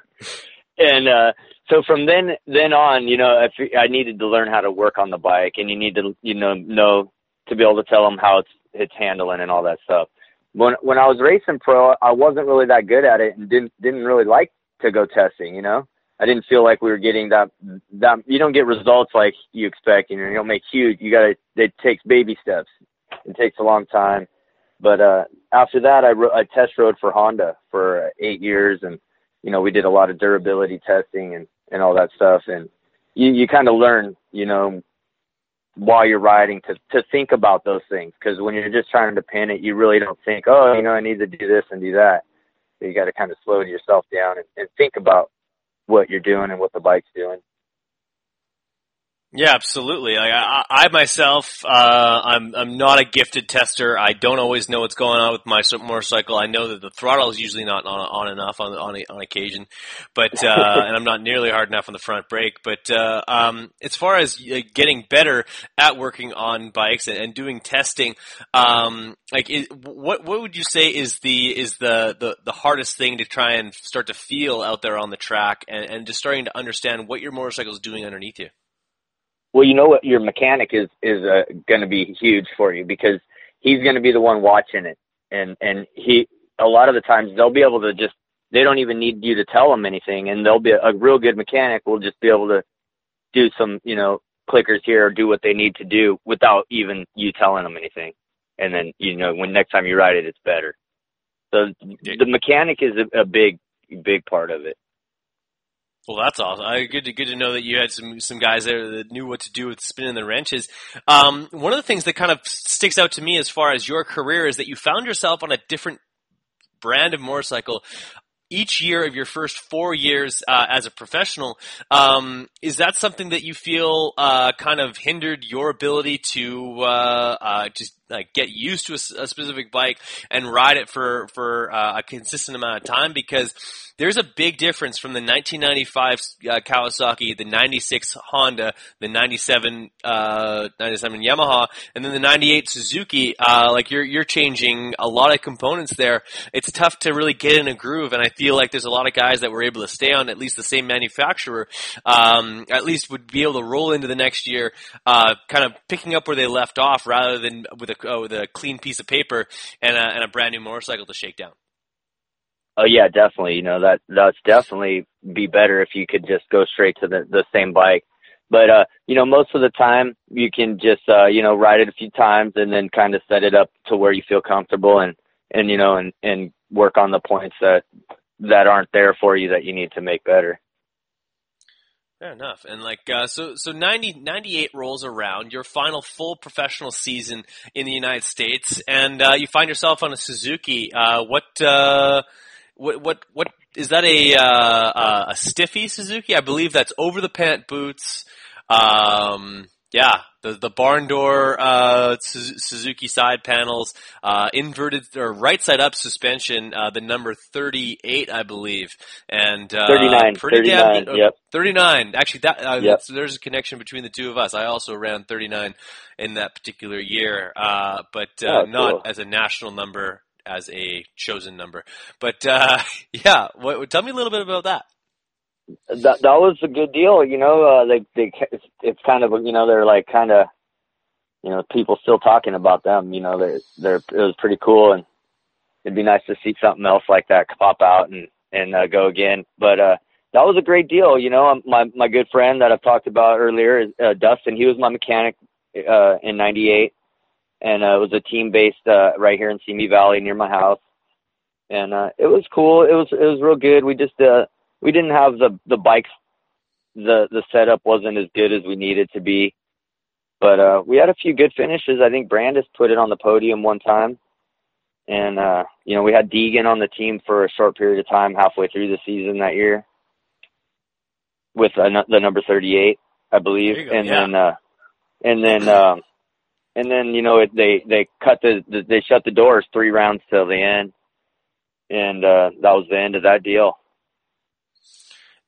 And, uh, so from then, then on, you know, I, fe- I needed to learn how to work on the bike and you need to, you know, know to be able to tell them how it's, it's handling and all that stuff when when I was racing pro, I wasn't really that good at it and didn't didn't really like to go testing. You know, I didn't feel like we were getting that that you don't get results like you expect. Know, you don't make huge. You got to. It takes baby steps. It takes a long time. But uh after that, I ro- I test rode for Honda for eight years, and you know we did a lot of durability testing and and all that stuff. And you you kind of learn, you know, while you're riding to to think about those things because when you're just trying to pin it, you really don't think, oh, you know, I need to do this and do that. You got to kind of slow yourself down and, and think about what you're doing and what the bike's doing. Yeah, absolutely. Like, I, I myself, uh, I'm I'm not a gifted tester. I don't always know what's going on with my motorcycle. I know that the throttle is usually not on, on enough on on, on occasion, but uh, and I'm not nearly hard enough on the front brake. But uh, um, as far as uh, getting better at working on bikes and, and doing testing, um, like is, what what would you say is the is the, the the hardest thing to try and start to feel out there on the track and, and just starting to understand what your motorcycle is doing underneath you? Well, you know what? Your mechanic is is uh, going to be huge for you because he's going to be the one watching it, and and he a lot of the times they'll be able to just they don't even need you to tell them anything, and they'll be a real good mechanic will just be able to do some you know clickers here or do what they need to do without even you telling them anything, and then you know when next time you ride it, it's better. So the mechanic is a, a big big part of it. Well, that's awesome. Good to good to know that you had some some guys there that knew what to do with spinning the wrenches. Um, one of the things that kind of sticks out to me as far as your career is that you found yourself on a different brand of motorcycle each year of your first four years uh, as a professional. Um, is that something that you feel uh, kind of hindered your ability to uh, uh just like get used to a, a, specific bike and ride it for for uh, a consistent amount of time? Because there's a big difference from the 1995 uh, Kawasaki, the 96 Honda, the 97 uh, 97 Yamaha, and then the 98 Suzuki. Uh, like you're you're changing a lot of components there. It's tough to really get in a groove, and I feel like there's a lot of guys that were able to stay on at least the same manufacturer. Um, at least would be able to roll into the next year, uh, kind of picking up where they left off, rather than with a uh, with a clean piece of paper and a, and a brand new motorcycle to shake down. Oh yeah, definitely. You know that that's definitely be better if you could just go straight to the the same bike. But uh, you know, most of the time you can just uh, you know ride it a few times and then kind of set it up to where you feel comfortable and and you know and and work on the points that that aren't there for you that you need to make better. Fair enough. And like, uh, so, so 90, 98 rolls around, your final full professional season in the United States, and, uh, you find yourself on a Suzuki. Uh, what, uh, what what what is that a uh, a stiffy Suzuki? I believe that's over the pant boots. Um, yeah, the the barn door uh, Suzuki side panels, uh, inverted or right side up suspension, uh, the number thirty eight, I believe, and uh, thirty nine, thirty nine, yep, thirty nine. Actually, that uh, yep. there's a connection between the two of us. I also ran thirty nine in that particular year, uh, but uh, oh, not cool. as a national number as a chosen number. But uh, yeah, what, tell me a little bit about that. That that was a good deal, you know. Uh, they they it's, it's kind of you know they're like kind of you know people still talking about them. You know they're they're it was pretty cool and it'd be nice to see something else like that pop out and and uh, go again. But uh, that was a great deal, you know. My my good friend that I've talked about earlier, uh, Dustin, he was my mechanic uh, in '98 and uh, it was a team based uh, right here in Simi Valley near my house, and uh, it was cool. It was it was real good. We just uh, we didn't have the the bikes, the the setup wasn't as good as we needed to be, but uh, we had a few good finishes. I think Brandis put it on the podium one time, and uh, you know we had Deegan on the team for a short period of time halfway through the season that year with uh, the number 38, I believe, and yeah. then uh, and then. Um, and then you know it, they they cut the, the they shut the doors three rounds till the end, and uh, that was the end of that deal.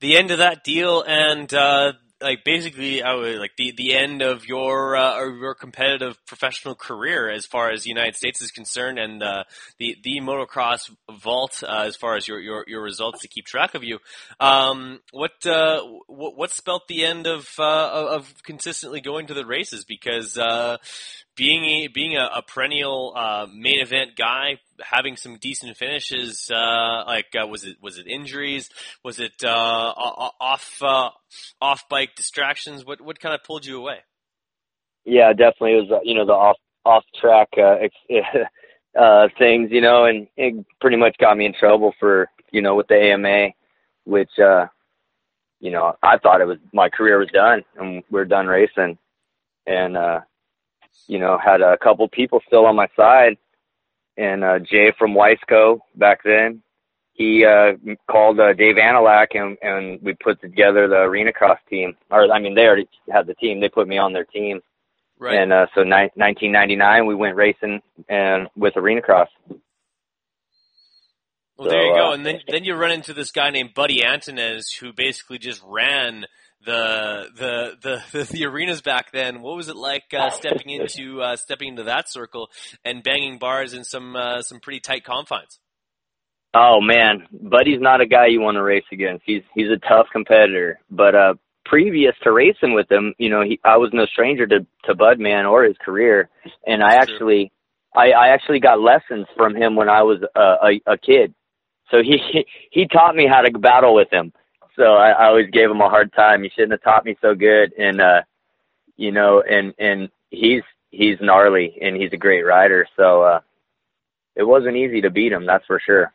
The end of that deal, and uh, like basically, I would like the the end of your uh, your competitive professional career as far as the United States is concerned, and uh, the the motocross vault uh, as far as your, your your results to keep track of you. Um, what uh, what what spelt the end of uh, of consistently going to the races because uh, being a, being a, a perennial uh, main event guy, having some decent finishes, like was it was it injuries? Was it off off bike distractions? What what kind of pulled you away? Yeah, definitely it was you know the off off track uh, things, you know, and it pretty much got me in trouble for you know with the AMA, which uh, you know I thought it was my career was done and we are done racing, and uh, you know, had a couple people still on my side. And uh, Jay from Wiseco back then, he uh, called uh, Dave Anilak and and we put together the arena cross team. Or I mean, they already had the team. They put me on their team. Right. And uh, so ni- 1999, we went racing and with arena cross. Well, there you go. uh, And then then you run into this guy named Buddy Antunez, who basically just ran the the the the, the arenas back then. What was it like uh, stepping into uh, stepping into that circle and banging bars in some uh, some pretty tight confines? Oh man, Buddy's not a guy you want to race against. He's he's a tough competitor. But uh previous to racing with him, you know, he I was no stranger to to Bud man or his career. And I actually I, I actually got lessons from him when I was uh, a a kid. So he he taught me how to battle with him. So I, I always gave him a hard time. He shouldn't have taught me so good and uh you know, and and he's he's gnarly and he's a great rider. So uh it wasn't easy to beat him, that's for sure.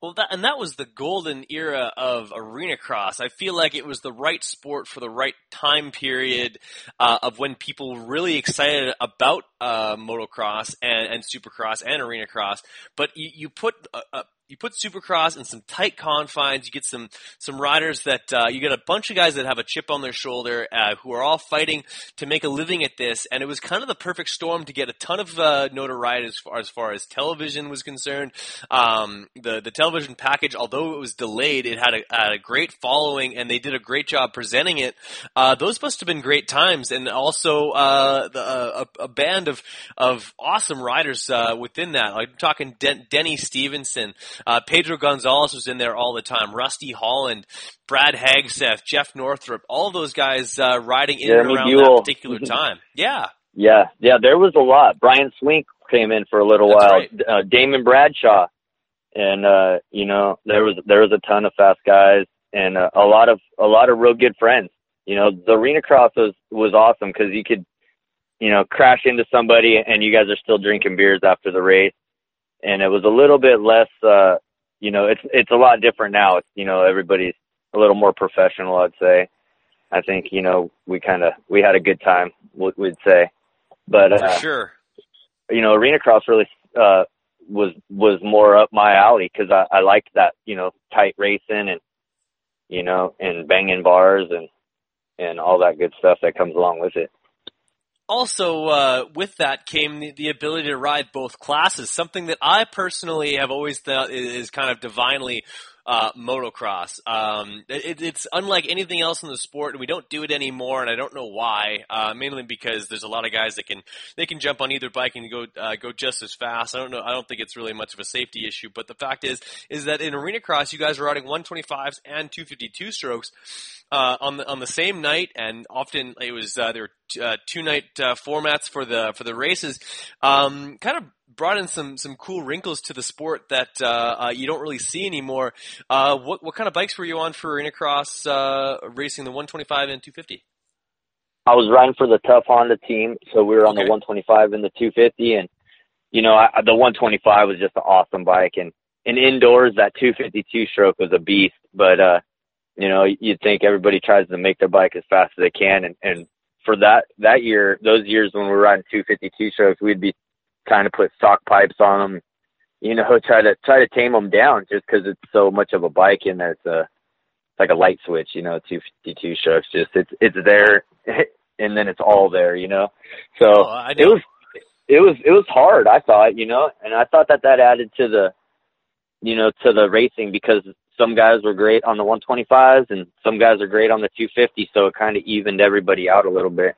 Well, that, and that was the golden era of arena cross. I feel like it was the right sport for the right time period uh, of when people were really excited about uh, motocross and, and supercross and arena cross. But you, you put a, a, you put Supercross in some tight confines. You get some some riders that uh, you get a bunch of guys that have a chip on their shoulder uh, who are all fighting to make a living at this, and it was kind of the perfect storm to get a ton of uh, notoriety as far as far as television was concerned. Um, the the television package, although it was delayed, it had a, had a great following, and they did a great job presenting it. Uh, those must have been great times, and also uh, the, uh, a, a band of of awesome riders within that. I'm talking Den- Denny Stephenson. Uh, Pedro Gonzalez was in there all the time. Rusty Holland, Brad Hagseth, Jeff Northrup, all those guys uh, riding in Jeremy and around Buell. that particular time. Yeah. Yeah, yeah, there was a lot. Brian Swink came in for a little That's while. right. Uh, Damon Bradshaw, and uh, you know there was there was a ton of fast guys and uh, a lot of a lot of real good friends. You know, the arena cross was was awesome because you could, you know, crash into somebody and you guys are still drinking beers after the race, and it was a little bit less. uh You know, it's it's a lot different now. It's, you know, everybody's a little more professional. I'd say. I think you know we kind of we had a good time. we- We'd say, but uh, sure. you know, arena cross really uh, was was more up my alley because I, I liked that you know tight racing and you know and banging bars and and all that good stuff that comes along with it. Also uh, with that came the, the ability to ride both classes, something that I personally have always thought is, is kind of divinely uh, motocross. Um, it, it's unlike anything else in the sport, and we don't do it anymore. And I don't know why. Uh, mainly because there's a lot of guys that can they can jump on either bike and go uh, go just as fast. I don't know. I don't think it's really much of a safety issue. But the fact is, is that in arena cross, you guys are riding 125s and 252 strokes uh, on the on the same night, and often it was uh, there were t- uh, two night uh, formats for the for the races. Um, kind of brought in some some cool wrinkles to the sport that uh, uh, you don't really see anymore. Uh, what what kind of bikes were you on for Intercross uh, racing the 125 and 250? I was riding for the Tough Honda team, so we were on Okay. the 125 and the 250, and you know I, the 125 was just an awesome bike, and and indoors that 252 stroke was a beast. But uh, you know you'd think everybody tries to make their bike as fast as they can, and and for that that year, those years when we were riding 252 strokes, we'd be trying to put stock pipes on them, you know, try to try to tame them down just because it's so much of a bike and it's a it's like a light switch, you know, 252 strokes. Just it's it's there, and then it's all there, you know. So Oh, it was it was it was hard. I thought, you know, and I thought that that added to the you know to the racing because some guys were great on the 125s and some guys are great on the 250, so it kind of evened everybody out a little bit.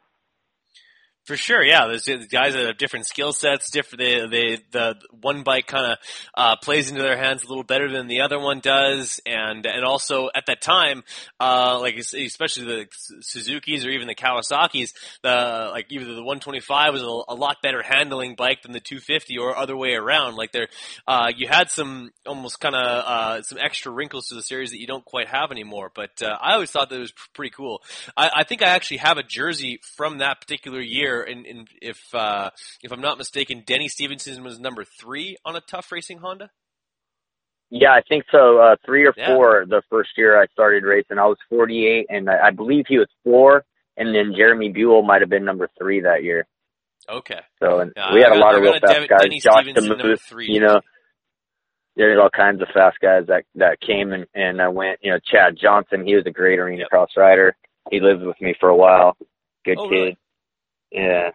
For sure, yeah. There's guys that have different skill sets. Different, they, they, the one bike kind of uh, plays into their hands a little better than the other one does, and and also at that time, uh, like especially the Suzuki's or even the Kawasaki's, the like either the 125 was a, a lot better handling bike than the 250, or other way around. Like there, uh, you had some almost kind of uh, some extra wrinkles to the series that you don't quite have anymore. But uh, I always thought that it was pretty cool. I, I think I actually have a jersey from that particular year, and, and if uh, if I'm not mistaken, Denny Stephenson was number three on a tough racing Honda. Yeah, I think so. Uh, three or Yeah. four the first year I started racing. I was 48, and I, I believe he was four, and then Jeremy Buell might have been number three that year. Okay. So and Yeah, we had a lot I of real fast Dev- guys. Denny Josh Stephenson number DeMuth, three. you know. there's all kinds of fast guys that that came and and I went. You know, Chad Johnson, he was a great arena cross rider. He lived with me for a while. Good Oh, kid. really? Yeah.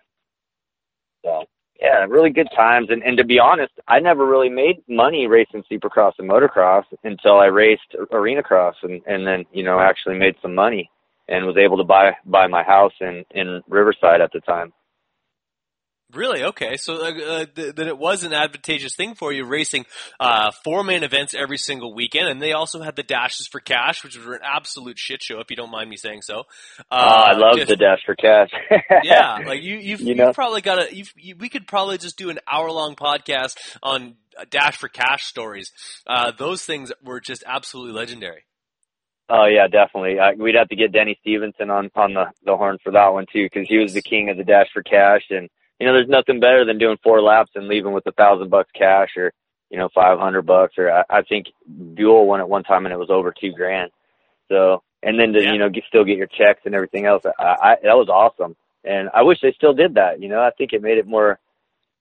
So yeah, really good times. And and to be honest, I never really made money racing supercross and motocross until I raced arena cross and and then you know actually made some money and was able to buy buy my house in in Riverside at the time. Really? Okay. So uh, uh, th- then it was an advantageous thing for you racing uh, four main events every single weekend, and they also had the dashes for cash, which were an absolute shit show, if you don't mind me saying so. Uh, oh, I love just- the dash for cash. yeah, like you, you've, You know? have probably got a. You've, you, we could probably just do an hour long podcast on uh, dash for cash stories. Uh, those things were just absolutely legendary. Oh yeah, definitely. We'd have to get Denny Stephenson on on the the horn for that one too, because he was the king of the dash for cash. And you know, there's nothing better than doing four laps and leaving with a thousand bucks cash, or you know, five hundred bucks, or I, I think Buell won at one time and it was over two grand. So, and then to you know get, still get your checks and everything else. I, I that was awesome, and I wish they still did that. You know, I think it made it more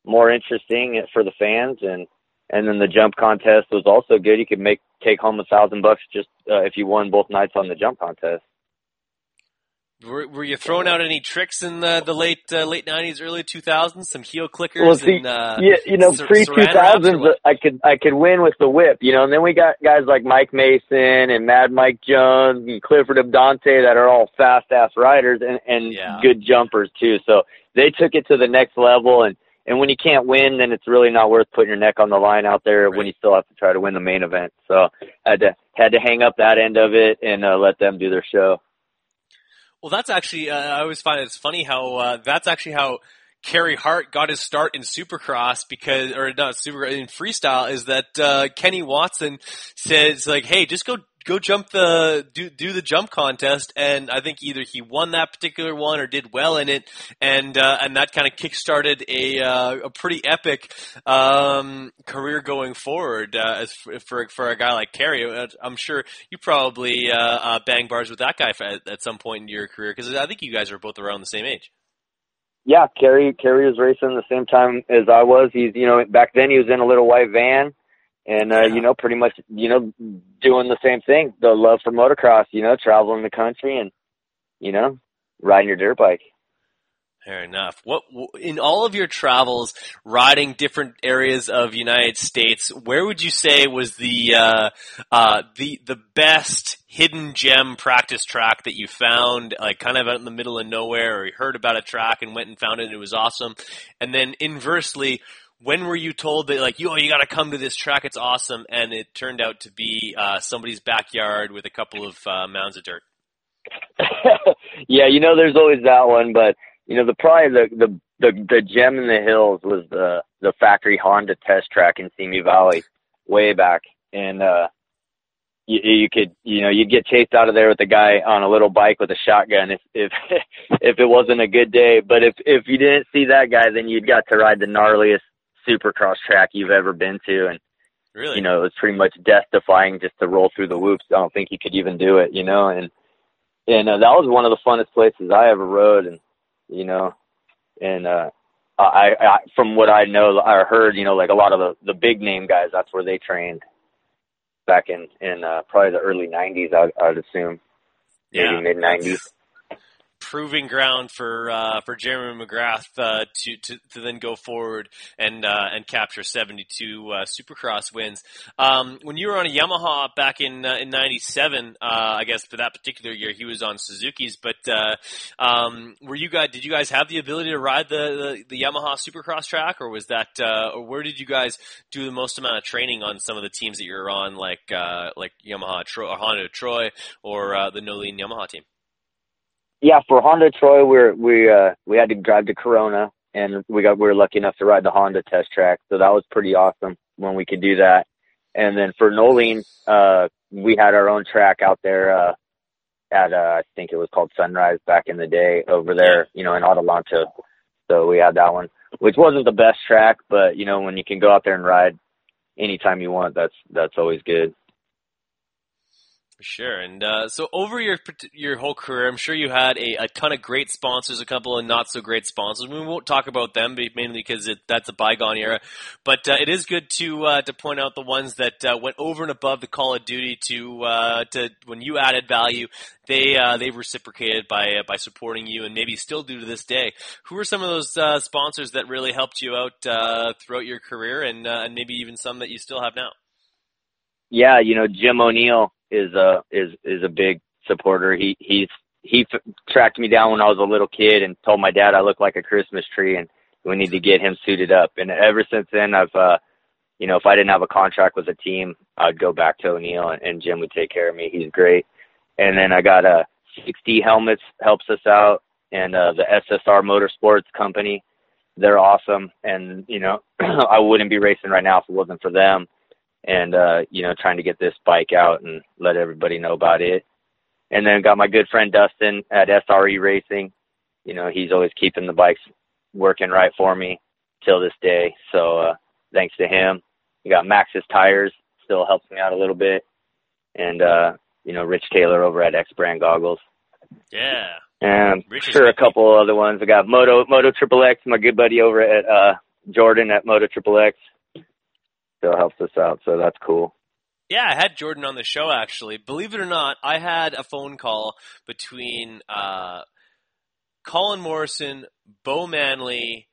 more interesting for the fans and and then the jump contest was also good. You could make take home a thousand bucks just uh, if you won both nights on the jump contest. Were, were you throwing out any tricks in the, the late uh, late nineties, early two thousands? Some heel clickers Well, see, and uh, yeah, you know, pre two saran wraps or thousands? I could I could win with the whip, you know. And then we got guys like Mike Mason and Mad Mike Jones and Clifford Adoptante that are all fast ass riders and and Yeah. good jumpers too. So they took it to the next level. And and when you can't win, then it's really not worth putting your neck on the line out there when you still have to try to win the main event. So I had to had to hang up that end of it and uh, let them do their show. Well, that's actually uh, I always find it's funny how uh, that's actually how Carey Hart got his start in Supercross because, or not Super in freestyle, is that uh, Kenny Watson says like, "Hey, just go." Go jump the do do the jump contest, and I think either he won that particular one or did well in it, and uh, and that kind of kickstarted a uh, a pretty epic um, career going forward. Uh, as for, for for a guy like Carey, Uh, I'm sure you probably uh, uh, bang bars with that guy at, at some point in your career because I think you guys are both around the same age. Yeah, Carey Carey was racing the same time as I was. He's you know back then he was in a little white van, and uh, you know pretty much you know doing the same thing. The love for motocross, you know, traveling the country and you know riding your dirt bike. Fair enough. What in all of your travels, riding different areas of United States, where would you say was the uh, uh, the the best hidden gem practice track that you found, like kind of out in the middle of nowhere, or you heard about a track and went and found it and it was awesome? And then inversely, when were you told that like yo you got to come to this track, it's awesome, and it turned out to be uh, somebody's backyard with a couple of uh, mounds of dirt? yeah, you know, there's always that one, but you know, the probably the the the, the gem in the hills was the the factory Honda test track in Simi Valley, way back, and uh, you, you could you know you'd get chased out of there with a guy on a little bike with a shotgun if if if it wasn't a good day, but if if you didn't see that guy, then you'd got to ride the gnarliest supercross track you've ever been to, and Really? you know, it was pretty much death defying just to roll through the whoops. I don't think you could even do it, you know, and, and, uh, that was one of the funnest places I ever rode and, you know, and, uh, I, I, from what I know, I heard, you know, like a lot of the, the big name guys, that's where they trained back in, in, uh, probably the early nineties, I, I'd assume. Yeah. Maybe mid nineties. Proving ground for uh, for Jeremy McGrath uh, to, to to then go forward and uh, and capture 72 uh, Supercross wins. Um, when you were on a Yamaha back in uh, in '97, uh, I guess for that particular year he was on Suzuki's. But um, were you guys? Did you guys have the ability to ride the the, the Yamaha Supercross track, or was that? Or where did you guys do the most amount of training on some of the teams that you're on, like like Yamaha Tro- or Honda Troy or the Noleen Yamaha team? Yeah, for Honda Troy, we're, we, uh, we had to drive to Corona and we got, we were lucky enough to ride the Honda test track. So that was pretty awesome when we could do that. And then for Noleen, uh, we had our own track out there, uh, at, uh, I think it was called Sunrise back in the day over there, you know, in Adelanto. So we had that one, which wasn't the best track, but you know, when you can go out there and ride anytime you want, that's, that's always good. Sure, and uh, so over your your whole career, I'm sure you had a, a ton of great sponsors, a couple of not so great sponsors. We won't talk about them mainly because that's a bygone era, but uh, it is good to uh, to point out the ones that uh, went over and above the call of duty to uh, to when you added value, they uh, they reciprocated by by supporting you, and maybe still do to this day. Who are some of those sponsors that really helped you out throughout your career, and and maybe even some that you still have now? Yeah, you know Jim O'Neill is a is is a big supporter. He he's he f- tracked me down when I was a little kid and told my dad I look like a Christmas tree and we need to get him suited up. And ever since then, I've uh, you know, if I didn't have a contract with a team, I'd go back to O'Neill and, and Jim would take care of me. He's great. And then I got a uh, 6D helmets helps us out and uh, the SSR Motorsports company. They're awesome. And, you know, I wouldn't be racing right now if it wasn't for them and uh, you know, trying to get this bike out and let everybody know about it. And then got my good friend Dustin at SRE Racing. You know, he's always keeping the bikes working right for me till this day. So uh thanks to him. We got Maxxis Tires, still helps me out a little bit. And uh, you know, Rich Taylor over at X Brand Goggles. Yeah. And Rich sure a couple other ones. I got Moto Moto Triple X, my good buddy over at uh Jordan at Moto Triple X still helps us out, so that's cool. Yeah, I had Jordan on the show actually. Believe it or not, I had a phone call between uh, Colin Morrison, Bo Manley,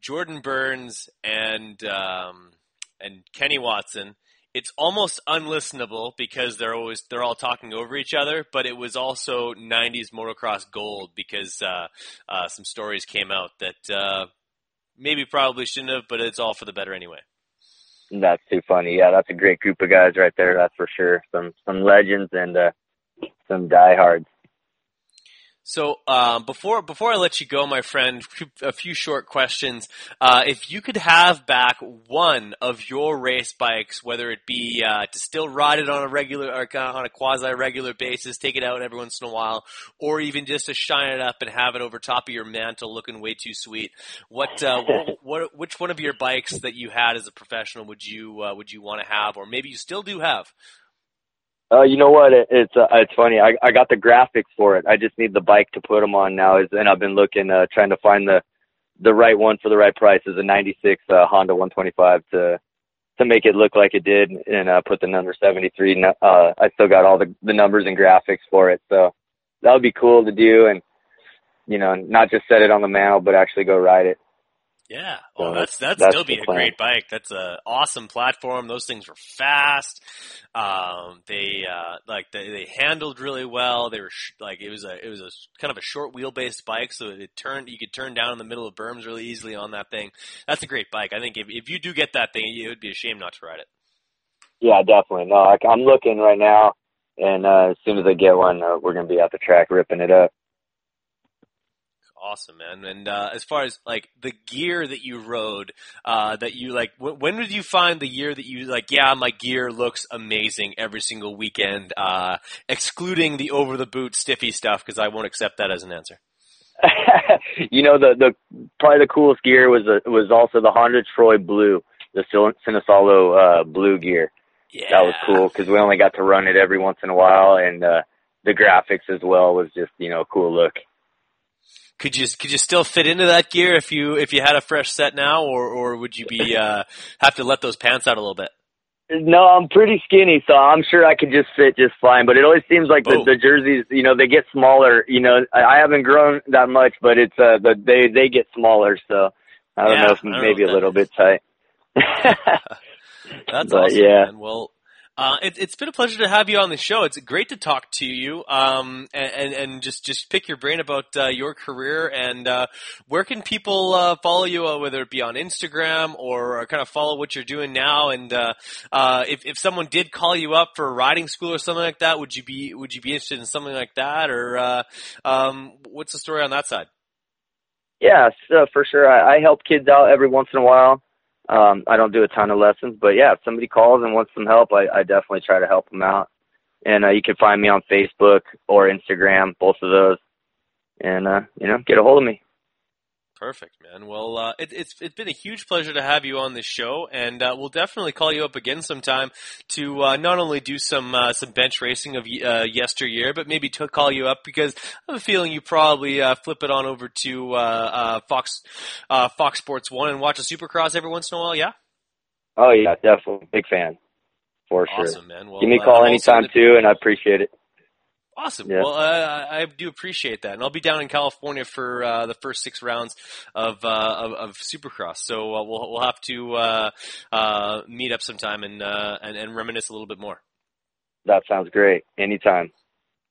Jordan Burns, and um, and Kenny Watson. It's almost unlistenable because they're always they're all talking over each other. But it was also '90s motocross gold because uh, uh, some stories came out that uh, maybe probably shouldn't have, but it's all for the better anyway. That's too funny. Yeah, that's a great group of guys right there. That's for sure. Some some legends and uh, some diehards. So uh, before before I let you go, my friend, a few short questions. Uh, if you could have back one of your race bikes, whether it be uh, to still ride it on a regular or on a quasi regular basis, take it out every once in a while, or even just to shine it up and have it over top of your mantle, looking way too sweet. What uh, what, what, which one of your bikes that you had as a professional would you uh, would you want to have, or maybe you still do have? Uh, you know what? It, it's uh, it's funny. I I got the graphics for it. I just need the bike to put them on now. Is and I've been looking, uh, trying to find the the right one for the right price. Is a '96 uh, Honda 125 to to make it look like it did, and uh, put the number 73. Uh, I still got all the the numbers and graphics for it, so that would be cool to do, and you know, not just set it on the mantle, but actually go ride it. Yeah. Oh, that's that's, that's still be a plan. great bike. That's a awesome platform. Those things were fast. Um, they uh, like they, they handled really well. They were sh- like it was a it was a kind of a short wheelbase bike, so it turned you could turn down in the middle of berms really easily on that thing. That's a great bike. I think if if you do get that thing, it would be a shame not to ride it. Yeah, definitely. No, I, I'm looking right now, and uh, as soon as I get one, uh, we're gonna be at the track ripping it up. Awesome, man. And uh, as far as like the gear that you rode, uh, that you like, w- when did you find the year that you like? Yeah, my gear looks amazing every single weekend, uh, excluding the over the boot stiffy stuff because I won't accept that as an answer. you know, the the probably the coolest gear was the, was also the Honda Troy Blue, the Sinisalo uh, blue gear. Yeah. That was cool because we only got to run it every once in a while, and uh, the graphics as well was just you know a cool look could you could you still fit into that gear if you if you had a fresh set now, or or would you be uh, have to let those pants out a little bit? No, I'm pretty skinny, so I'm sure I could just fit just fine. But it always seems like the, the jerseys, you know, they get smaller. You know, I haven't grown that much, but it's uh, the they they get smaller. So I don't yeah, know if maybe a little bit tight. That's but, awesome, yeah. man. Well, uh, it, has been a pleasure to have you on the show. It's great to talk to you, um, and, and, just just pick your brain about uh, your career and uh, where can people uh, follow you, uh, whether it be on Instagram or kind of follow what you're doing now. And if if someone did call you up for riding school or something like that, would you be would you be interested in something like that, or um, what's the story on that side? Yeah, so for sure. I, I help kids out every once in a while. Um, I don't do a ton of lessons, but yeah, if somebody calls and wants some help, I, I definitely try to help them out. And uh, you can find me on Facebook or Instagram, both of those, and uh, you know, get a hold of me. Perfect, man. Well, uh, it, it's it's been a huge pleasure to have you on this show, and uh, we'll definitely call you up again sometime to uh, not only do some uh, some bench racing of uh, yesteryear, but maybe to call you up because I have a feeling you probably uh, flip it on over to uh, uh, Fox uh, Fox Sports One and watch a Supercross every once in a while. Yeah. Oh yeah, definitely big fan for sure. Awesome, man. Well, Give me a call I'm anytime too, and I appreciate it. Awesome. Yeah. Well, uh, I do appreciate that, and I'll be down in California for uh, the first six rounds of uh, of, of Supercross. So uh, we'll we'll have to uh, uh, meet up sometime and, uh, and and reminisce a little bit more. That sounds great. Anytime.